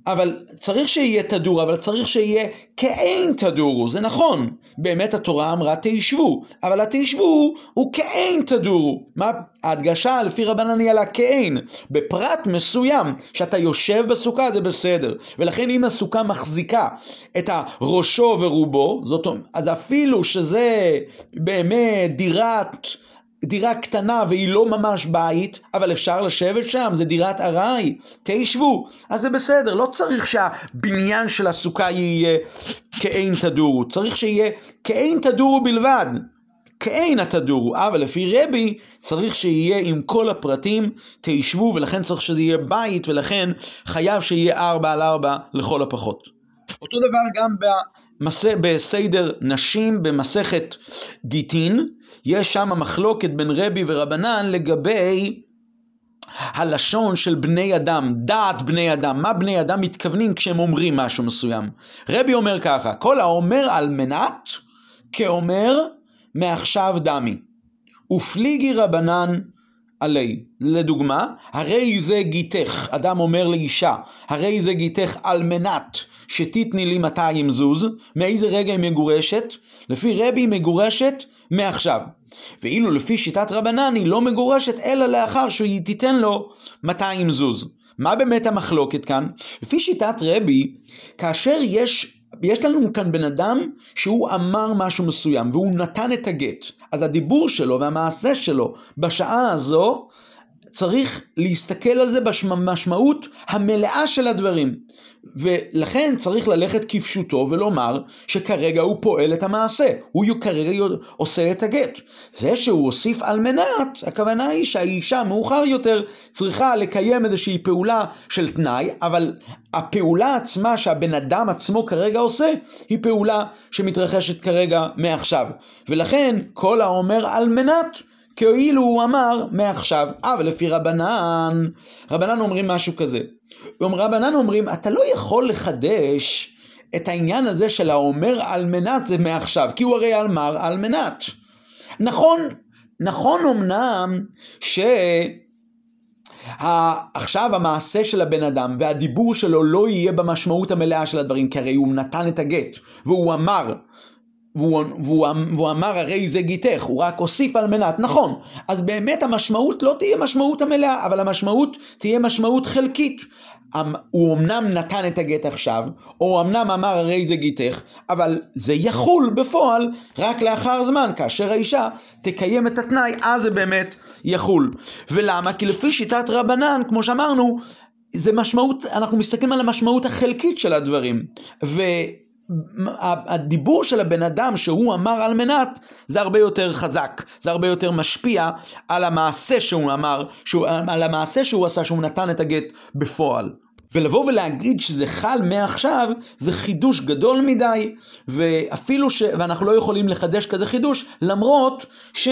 אבל צריך שיהיה תדור, אבל צריך שיהיה כאין תדורו, זה נכון. באמת התורה אמרה תישבו, אבל התישבו הוא כאין תדורו. מה ההדגשה לפי רבנן היא על הכאין. בפרט מסוים, שאתה יושב בסוכה זה בסדר. ולכן אם הסוכה מחזיקה את הראשו ורובו, זאת אומרת, אז אפילו שזה באמת דירת... דירה קטנה והיא לא ממש בית, אבל אפשר לשבת שם, זה דירת ארעי, תשבו, אז זה בסדר, לא צריך שהבניין של הסוכה יהיה כאין תדורו, צריך שיהיה כאין תדורו בלבד. כאין התדורו, אבל לפי רבי צריך שיהיה עם כל הפרטים, תשבו, ולכן צריך שזה יהיה בית, ולכן חייב שיהיה ארבע על ארבע לכל הפחות. אותו דבר גם בסדר נשים במסכת גיטין, יש שם מחלוקת בין רבי ורבנן לגבי הלשון של בני אדם, דעת בני אדם, מה בני אדם מתכוונים כשהם אומרים משהו מסוים. רבי אומר ככה, כל האומר על מנת, כאומר מעכשיו דמי. ופליגי רבנן עלי. לדוגמה, הרי זה גיתך, אדם אומר לאישה, הרי זה גיתך על מנת שתתני לי 200 זוז, מאיזה רגע היא מגורשת? לפי רבי היא מגורשת מעכשיו. ואילו לפי שיטת רבנן היא לא מגורשת אלא לאחר שהיא תיתן לו 200 זוז. מה באמת המחלוקת כאן? לפי שיטת רבי, כאשר יש יש לנו כאן בן אדם שהוא אמר משהו מסוים והוא נתן את הגט. אז הדיבור שלו והמעשה שלו בשעה הזו צריך להסתכל על זה במשמעות המלאה של הדברים. ולכן צריך ללכת כפשוטו ולומר שכרגע הוא פועל את המעשה, הוא כרגע עושה את הגט. זה שהוא הוסיף על מנת, הכוונה היא שהאישה מאוחר יותר צריכה לקיים איזושהי פעולה של תנאי, אבל הפעולה עצמה שהבן אדם עצמו כרגע עושה, היא פעולה שמתרחשת כרגע מעכשיו. ולכן כל האומר על מנת כאילו הוא אמר מעכשיו. אבל לפי רבנן, רבנן אומרים משהו כזה. רבנן אומרים, אתה לא יכול לחדש את העניין הזה של האומר על מנת זה מעכשיו, כי הוא הרי אמר על מנת. נכון, נכון אמנם ש... עכשיו המעשה של הבן אדם והדיבור שלו לא יהיה במשמעות המלאה של הדברים, כי הרי הוא נתן את הגט, והוא אמר והוא, והוא, והוא אמר הרי זה גיתך, הוא רק הוסיף על מנת, נכון, אז באמת המשמעות לא תהיה משמעות המלאה, אבל המשמעות תהיה משמעות חלקית. אמ, הוא אמנם נתן את הגט עכשיו, או אמנם אמר הרי זה גיתך, אבל זה יחול בפועל רק לאחר זמן, כאשר האישה תקיים את התנאי, אז זה באמת יחול. ולמה? כי לפי שיטת רבנן, כמו שאמרנו, זה משמעות, אנחנו מסתכלים על המשמעות החלקית של הדברים. ו... הדיבור של הבן אדם שהוא אמר על מנת, זה הרבה יותר חזק, זה הרבה יותר משפיע על המעשה שהוא אמר, שהוא, על המעשה שהוא עשה, שהוא נתן את הגט בפועל. ולבוא ולהגיד שזה חל מעכשיו, זה חידוש גדול מדי, ואפילו ש... ואנחנו לא יכולים לחדש כזה חידוש, למרות ש...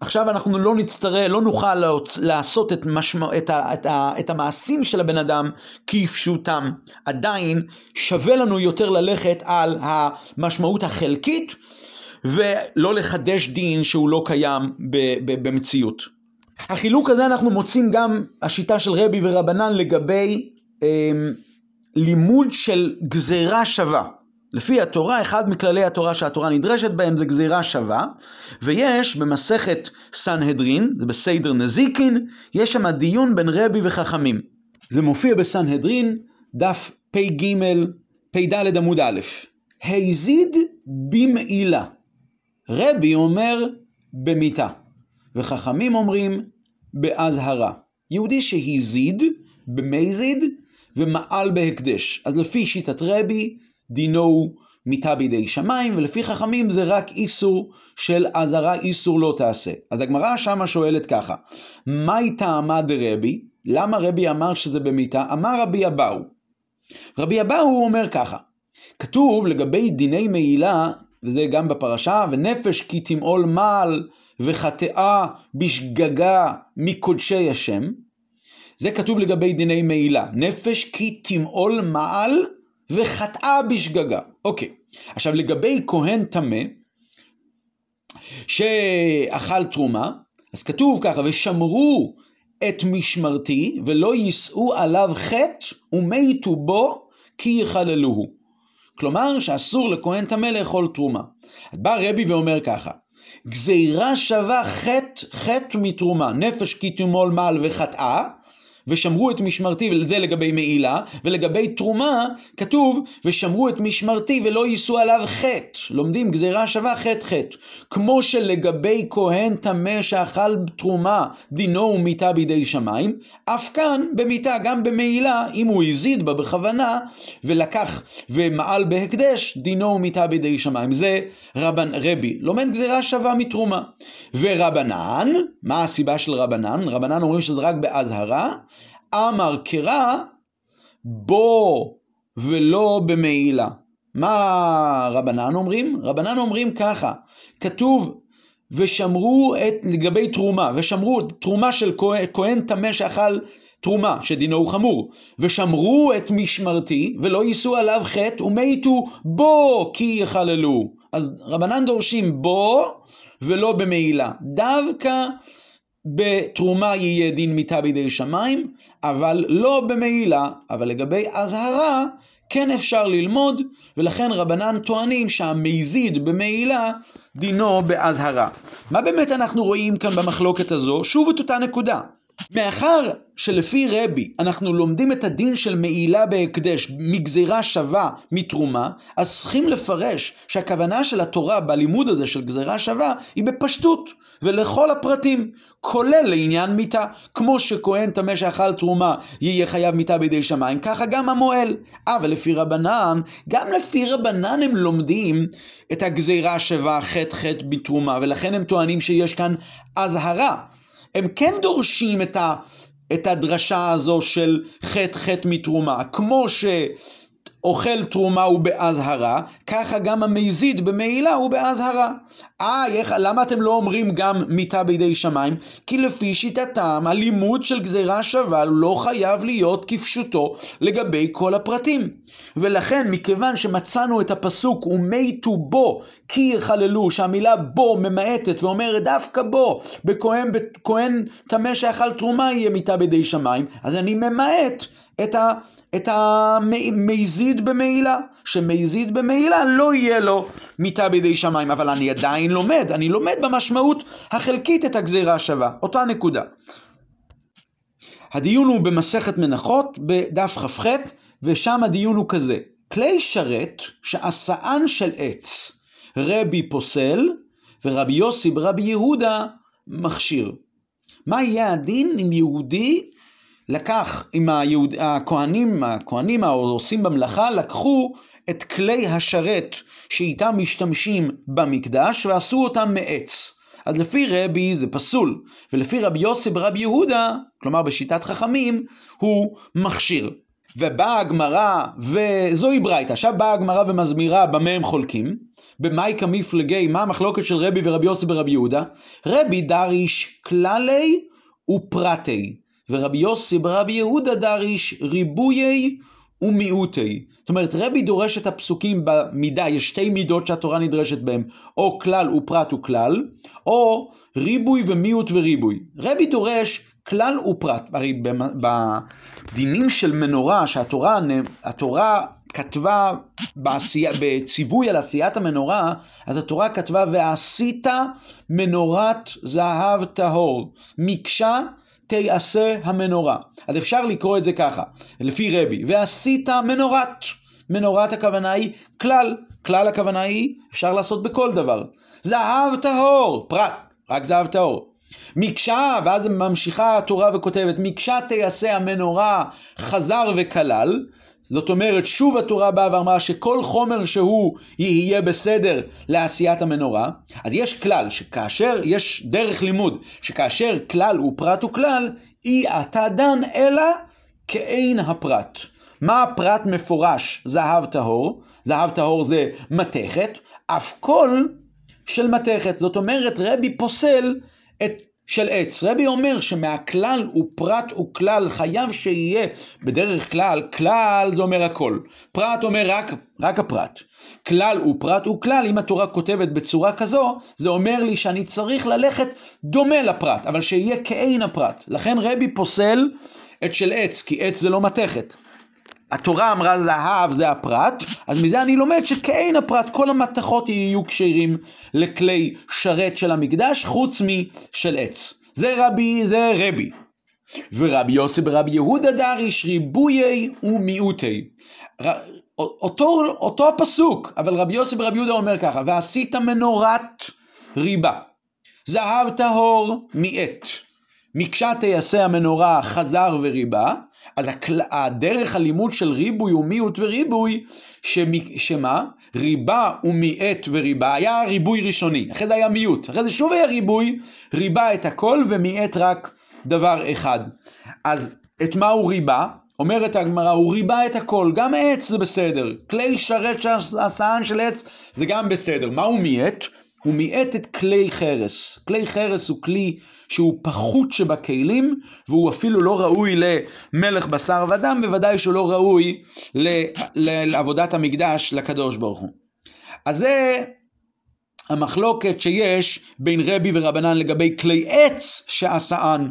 עכשיו אנחנו לא נצטרך, לא נוכל לעשות את, משמע, את, ה, את, ה, את המעשים של הבן אדם כפשוטם. עדיין שווה לנו יותר ללכת על המשמעות החלקית ולא לחדש דין שהוא לא קיים ב, ב, במציאות. החילוק הזה אנחנו מוצאים גם השיטה של רבי ורבנן לגבי אה, לימוד של גזירה שווה. לפי התורה, אחד מכללי התורה שהתורה נדרשת בהם זה גזירה שווה, ויש במסכת סנהדרין, זה בסיידר נזיקין, יש שם דיון בין רבי וחכמים. זה מופיע בסנהדרין, דף פג, פד עמוד א', הזיד במעילה. רבי אומר במיתה, וחכמים אומרים באזהרה. יהודי שהזיד במזיד ומעל בהקדש. אז לפי שיטת רבי, דינו מיתה בידי שמיים, ולפי חכמים זה רק איסור של אזהרה, איסור לא תעשה. אז הגמרא שמה שואלת ככה, מהי טעמה דרבי? למה רבי אמר שזה במיתה? אמר רבי אבאו. רבי אבאו אומר ככה, כתוב לגבי דיני מעילה, וזה גם בפרשה, ונפש כי תמעול מעל וחטאה בשגגה מקודשי השם, זה כתוב לגבי דיני מעילה. נפש כי תמעול מעל וחטאה בשגגה. אוקיי. עכשיו לגבי כהן טמא, שאכל תרומה, אז כתוב ככה, ושמרו את משמרתי, ולא יישאו עליו חטא, ומתו בו, כי יחללוהו. כלומר, שאסור לכהן טמא לאכול תרומה. בא רבי ואומר ככה, גזירה שווה חטא, חטא מתרומה, נפש כי תמול מעל וחטאה, ושמרו את משמרתי, וזה לגבי מעילה, ולגבי תרומה, כתוב, ושמרו את משמרתי ולא יישאו עליו חטא. לומדים גזירה שווה חטא חטא. כמו שלגבי כהן טמא שאכל תרומה, דינו הוא מיתה בידי שמיים, אף כאן במיתה, גם במעילה, אם הוא הזיד בה בכוונה, ולקח ומעל בהקדש, דינו הוא מיתה בידי שמיים. זה רבן, רבי, לומד גזירה שווה מתרומה. ורבנן, מה הסיבה של רבנן? רבנן אומרים שזה רק באזהרה, אמר קרא בו ולא במעילה. מה רבנן אומרים? רבנן אומרים ככה, כתוב ושמרו את, לגבי תרומה, ושמרו תרומה של כהן טמא שאכל תרומה, שדינו הוא חמור, ושמרו את משמרתי, ולא יישאו עליו חטא, ומתו בו כי יחללו. אז רבנן דורשים בו ולא במעילה. דווקא בתרומה יהיה דין מיתה בידי שמיים, אבל לא במעילה. אבל לגבי אזהרה, כן אפשר ללמוד, ולכן רבנן טוענים שהמזיד במעילה דינו באזהרה. מה באמת אנחנו רואים כאן במחלוקת הזו? שוב את אותה נקודה. מאחר שלפי רבי אנחנו לומדים את הדין של מעילה בהקדש מגזירה שווה מתרומה, אז צריכים לפרש שהכוונה של התורה בלימוד הזה של גזירה שווה היא בפשטות ולכל הפרטים, כולל לעניין מיתה. כמו שכהן טמא שאכל תרומה יהיה חייב מיתה בידי שמיים, ככה גם המועל. אה, ולפי רבנן, גם לפי רבנן הם לומדים את הגזירה שווה חטא חטא בתרומה, ולכן הם טוענים שיש כאן אזהרה. הם כן דורשים את, ה, את הדרשה הזו של חטא חטא מתרומה, כמו ש... אוכל תרומה הוא באזהרה, ככה גם המזיד במעילה הוא באזהרה. אה, למה אתם לא אומרים גם מיתה בידי שמיים? כי לפי שיטתם, הלימוד של גזירה שווה לא חייב להיות כפשוטו לגבי כל הפרטים. ולכן, מכיוון שמצאנו את הפסוק ומתו בו כי יחללו, שהמילה בו ממעטת ואומרת דווקא בו, בכהן טמא שאכל תרומה יהיה מיתה בידי שמיים, אז אני ממעט את, ה, את המזיד במעילה, שמזיד במעילה לא יהיה לו מיתה בידי שמיים, אבל אני עדיין לומד, אני לומד במשמעות החלקית את הגזירה השווה, אותה נקודה. הדיון הוא במסכת מנחות, בדף כ"ח, ושם הדיון הוא כזה, כלי שרת שעשאן של עץ, רבי פוסל, ורבי יוסי ברבי יהודה מכשיר. מה יהיה הדין אם יהודי לקח, עם היהוד, הכהנים, הכהנים העושים במלאכה, לקחו את כלי השרת שאיתם משתמשים במקדש ועשו אותם מעץ. אז לפי רבי זה פסול, ולפי רבי יוסי ברבי יהודה, כלומר בשיטת חכמים, הוא מכשיר. ובאה הגמרא, וזוהי ברייתא, עכשיו באה הגמרא ומסבירה במה הם חולקים, במאי כמפלגי, מה המחלוקת של רבי ורבי יוסי ורבי יהודה? רבי דריש כללי ופרטי, ורבי יוסי ורבי יהודה דריש ריבויי ומיעוטי. זאת אומרת, רבי דורש את הפסוקים במידה, יש שתי מידות שהתורה נדרשת בהם, או כלל ופרט וכלל, או ריבוי ומיעוט וריבוי. רבי דורש כלל ופרט. הרי בדינים של מנורה, שהתורה התורה כתבה בעשייה, בציווי על עשיית המנורה, אז התורה כתבה ועשית מנורת זהב טהור, מקשה תיעשה המנורה. אז אפשר לקרוא את זה ככה, לפי רבי, ועשית מנורת. מנורת הכוונה היא כלל, כלל הכוונה היא אפשר לעשות בכל דבר. זהב טהור, פרט, רק זהב טהור. מקשה, ואז ממשיכה התורה וכותבת, מקשה תיעשה המנורה חזר וכלל, זאת אומרת, שוב התורה באה ואמרה שכל חומר שהוא יהיה בסדר לעשיית המנורה. אז יש כלל, שכאשר, יש דרך לימוד, שכאשר כלל הוא פרט וכלל, אי אתה דן אלא כאין הפרט. מה הפרט מפורש? זהב טהור. זהב טהור זה מתכת, אף כל של מתכת. זאת אומרת, רבי פוסל את של עץ. רבי אומר שמהכלל הוא פרט וכלל חייב שיהיה בדרך כלל, כלל זה אומר הכל. פרט אומר רק, רק הפרט. כלל הוא פרט וכלל, אם התורה כותבת בצורה כזו, זה אומר לי שאני צריך ללכת דומה לפרט, אבל שיהיה כעין הפרט. לכן רבי פוסל את של עץ, כי עץ זה לא מתכת. התורה אמרה זהב זה הפרט, אז מזה אני לומד שכעין הפרט כל המתכות יהיו כשירים לכלי שרת של המקדש, חוץ משל עץ. זה רבי, זה רבי. ורבי יוסי ברבי יהודה דריש ריבויי ומיעוטי. אותו, אותו הפסוק, אבל רבי יוסי ברבי יהודה אומר ככה, ועשית מנורת ריבה, זהב טהור מעט, מקשה תייסה המנורה חזר וריבה, אז הדרך הלימוד של ריבוי ומיעוט וריבוי, שמה? ריבה ומיעט וריבה, היה ריבוי ראשוני, אחרי זה היה מיעוט, אחרי זה שוב היה ריבוי, ריבה את הכל ומיעט רק דבר אחד. אז את מה הוא ריבה? אומרת הגמרא, הוא ריבה את הכל, גם עץ זה בסדר, כלי שרת שהסען של עץ זה גם בסדר, מה הוא מיעט? הוא מיעט את כלי חרס. כלי חרס הוא כלי שהוא פחות שבכלים, והוא אפילו לא ראוי למלך בשר ודם, בוודאי שהוא לא ראוי לעבודת המקדש לקדוש ברוך הוא. אז זה המחלוקת שיש בין רבי ורבנן לגבי כלי עץ שעשאן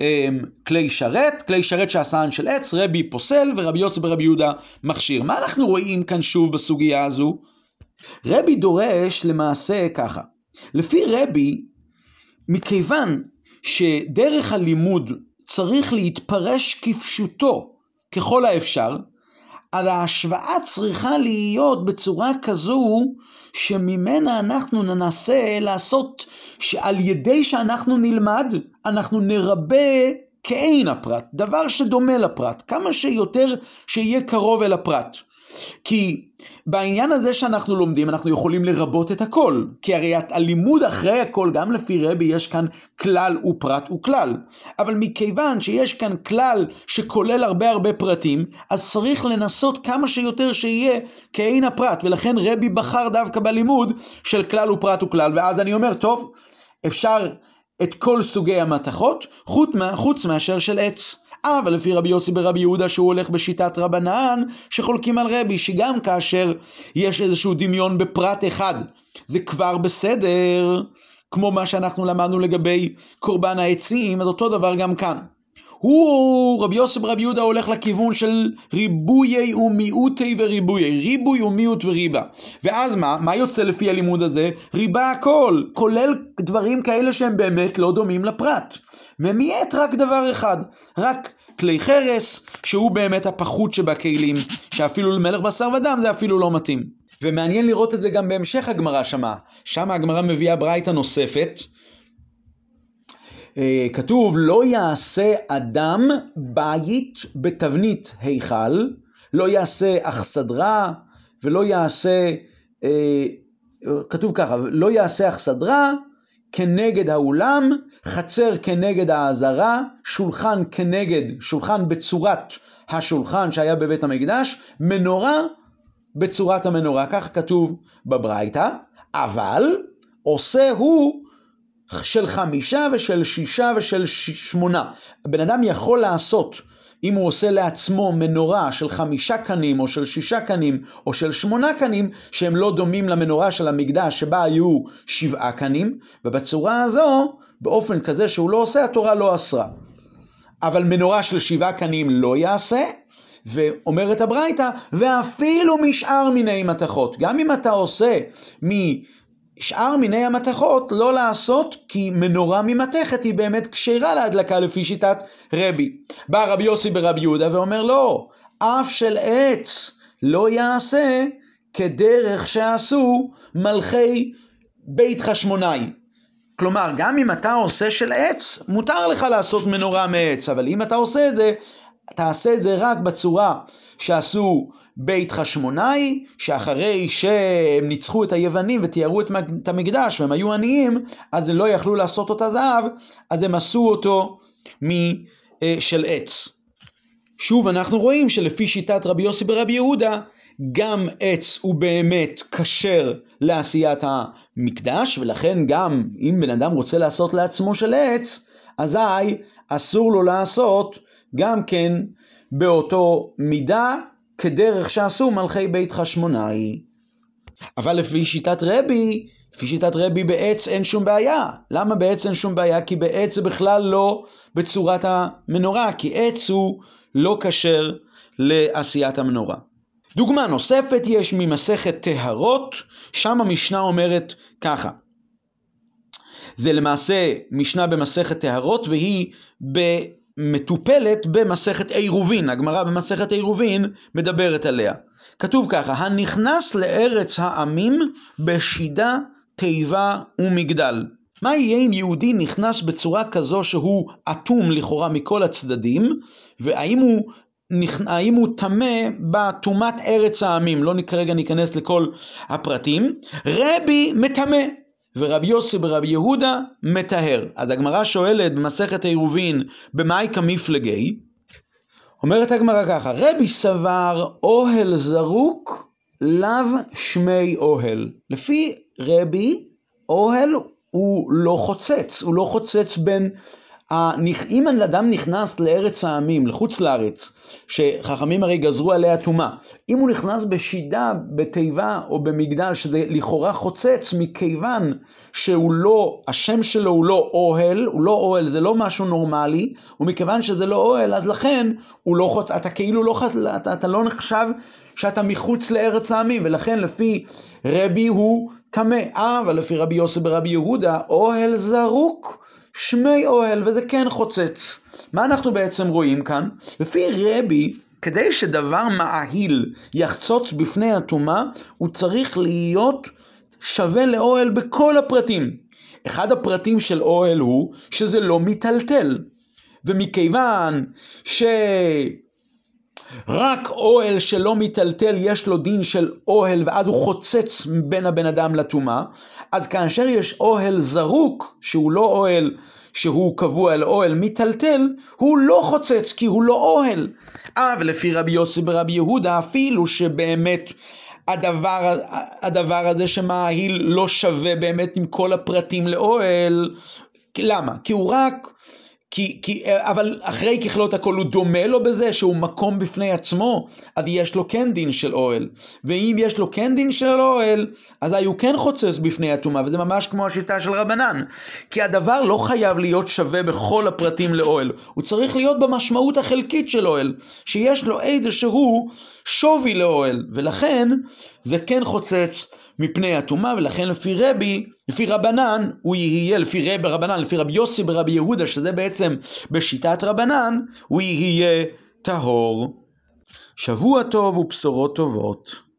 אמ, כלי שרת, כלי שרת שעשאן של עץ, רבי פוסל ורבי יוסף ורבי יהודה מכשיר. מה אנחנו רואים כאן שוב בסוגיה הזו? רבי דורש למעשה ככה, לפי רבי, מכיוון שדרך הלימוד צריך להתפרש כפשוטו ככל האפשר, אז ההשוואה צריכה להיות בצורה כזו שממנה אנחנו ננסה לעשות שעל ידי שאנחנו נלמד, אנחנו נרבה כעין הפרט, דבר שדומה לפרט, כמה שיותר שיהיה קרוב אל הפרט. כי בעניין הזה שאנחנו לומדים, אנחנו יכולים לרבות את הכל. כי הרי הלימוד אחרי הכל, גם לפי רבי, יש כאן כלל ופרט וכלל. אבל מכיוון שיש כאן כלל שכולל הרבה הרבה פרטים, אז צריך לנסות כמה שיותר שיהיה כעין הפרט. ולכן רבי בחר דווקא בלימוד של כלל ופרט וכלל. ואז אני אומר, טוב, אפשר את כל סוגי המתכות, חוץ, מאשר של עץ. אבל לפי רבי יוסי ברבי יהודה שהוא הולך בשיטת רבנן, שחולקים על רבי, שגם כאשר יש איזשהו דמיון בפרט אחד, זה כבר בסדר, כמו מה שאנחנו למדנו לגבי קורבן העצים, אז אותו דבר גם כאן. הוא, רבי יוסי ברבי יהודה הולך לכיוון של ריבויי ומיעוטי וריבויי, ריבוי ומיעוט וריבה. ואז מה? מה יוצא לפי הלימוד הזה? ריבה הכל, כולל דברים כאלה שהם באמת לא דומים לפרט. ומיעט רק דבר אחד, רק כלי חרס, שהוא באמת הפחות שבכלים, שאפילו למלך בשר ודם זה אפילו לא מתאים. ומעניין לראות את זה גם בהמשך הגמרא שמה. שמה הגמרא מביאה ברייתא נוספת. אה, כתוב, לא יעשה אדם בית בתבנית היכל, לא יעשה אכסדרה, ולא יעשה, אה, כתוב ככה, לא יעשה אכסדרה, כנגד האולם, חצר כנגד העזרה, שולחן כנגד, שולחן בצורת השולחן שהיה בבית המקדש, מנורה בצורת המנורה, כך כתוב בברייתא, אבל עושה הוא של חמישה ושל שישה ושל שמונה. הבן אדם יכול לעשות אם הוא עושה לעצמו מנורה של חמישה קנים, או של שישה קנים, או של שמונה קנים, שהם לא דומים למנורה של המקדש שבה היו שבעה קנים, ובצורה הזו, באופן כזה שהוא לא עושה, התורה לא אסרה. אבל מנורה של שבעה קנים לא יעשה, ואומרת הברייתא, ואפילו משאר מיני מתכות. גם אם אתה עושה מ... שאר מיני המתכות לא לעשות כי מנורה ממתכת היא באמת כשרה להדלקה לפי שיטת רבי. בא רבי יוסי ברבי יהודה ואומר לא, אף של עץ לא יעשה כדרך שעשו מלכי בית חשמונאי. כלומר, גם אם אתה עושה של עץ, מותר לך לעשות מנורה מעץ, אבל אם אתה עושה את זה, תעשה את זה רק בצורה שעשו בית חשמונאי, שאחרי שהם ניצחו את היוונים ותיארו את המקדש והם היו עניים, אז הם לא יכלו לעשות אותה זהב, אז הם עשו אותו משל עץ. שוב, אנחנו רואים שלפי שיטת רבי יוסי ברבי יהודה, גם עץ הוא באמת כשר לעשיית המקדש, ולכן גם אם בן אדם רוצה לעשות לעצמו של עץ, אזי אסור לו לעשות גם כן באותו מידה כדרך שעשו מלכי בית חשמונאי. אבל לפי שיטת רבי, לפי שיטת רבי בעץ אין שום בעיה. למה בעץ אין שום בעיה? כי בעץ זה בכלל לא בצורת המנורה, כי עץ הוא לא כשר לעשיית המנורה. דוגמה נוספת יש ממסכת טהרות, שם המשנה אומרת ככה. זה למעשה משנה במסכת טהרות והיא. מטופלת במסכת עירובין, הגמרא במסכת עירובין מדברת עליה. כתוב ככה, הנכנס לארץ העמים בשידה, תיבה ומגדל. מה יהיה אם יהודי נכנס בצורה כזו שהוא אטום לכאורה מכל הצדדים, והאם הוא האם הוא טמא בטומאת ארץ העמים, לא כרגע ניכנס לכל הפרטים, רבי מטמא. ורבי יוסי ברבי יהודה מטהר. אז הגמרא שואלת במסכת עירובין, במאי כמפלגי? אומרת הגמרא ככה, רבי סבר אוהל זרוק לאו שמי אוהל. לפי רבי, אוהל הוא לא חוצץ, הוא לא חוצץ בין אם אדם נכנס לארץ העמים, לחוץ לארץ, שחכמים הרי גזרו עליה טומאה, אם הוא נכנס בשידה, בתיבה או במגדל, שזה לכאורה חוצץ, מכיוון שהוא לא, השם שלו הוא לא אוהל, הוא לא אוהל, זה לא משהו נורמלי, ומכיוון שזה לא אוהל, אז לכן הוא לא חוצץ, אתה כאילו לא, אתה, אתה לא נחשב שאתה מחוץ לארץ העמים, ולכן לפי רבי הוא טמא. אה, אבל לפי רבי יוסף ברבי יהודה, אוהל זרוק. שמי אוהל, וזה כן חוצץ. מה אנחנו בעצם רואים כאן? לפי רבי, כדי שדבר מאהיל יחצוץ בפני הטומאה, הוא צריך להיות שווה לאוהל בכל הפרטים. אחד הפרטים של אוהל הוא שזה לא מיטלטל. ומכיוון ש... רק אוהל שלא מיטלטל יש לו דין של אוהל ואז הוא חוצץ בין הבן אדם לטומאה, אז כאשר יש אוהל זרוק, שהוא לא אוהל שהוא קבוע אלא אוהל מיטלטל, הוא לא חוצץ כי הוא לא אוהל. אה, ולפי רבי יוסי ברבי יהודה, אפילו שבאמת הדבר, הדבר הזה שמאהיל לא שווה באמת עם כל הפרטים לאוהל, למה? כי הוא רק כי, כי, אבל אחרי ככלות הכל הוא דומה לו בזה שהוא מקום בפני עצמו, אז יש לו כן דין של אוהל. ואם יש לו כן דין של אוהל, אז הוא כן חוצץ בפני הטומאה, וזה ממש כמו השיטה של רבנן. כי הדבר לא חייב להיות שווה בכל הפרטים לאוהל, הוא צריך להיות במשמעות החלקית של אוהל, שיש לו איזשהו שווי לאוהל, ולכן זה כן חוצץ מפני הטומאה, ולכן לפי רבי, לפי רבנן, הוא יהיה, לפי רבי רבנן, לפי רבי יוסי ברבי יהודה, שזה בעצם בשיטת רבנן, הוא יהיה טהור. שבוע טוב ובשורות טובות.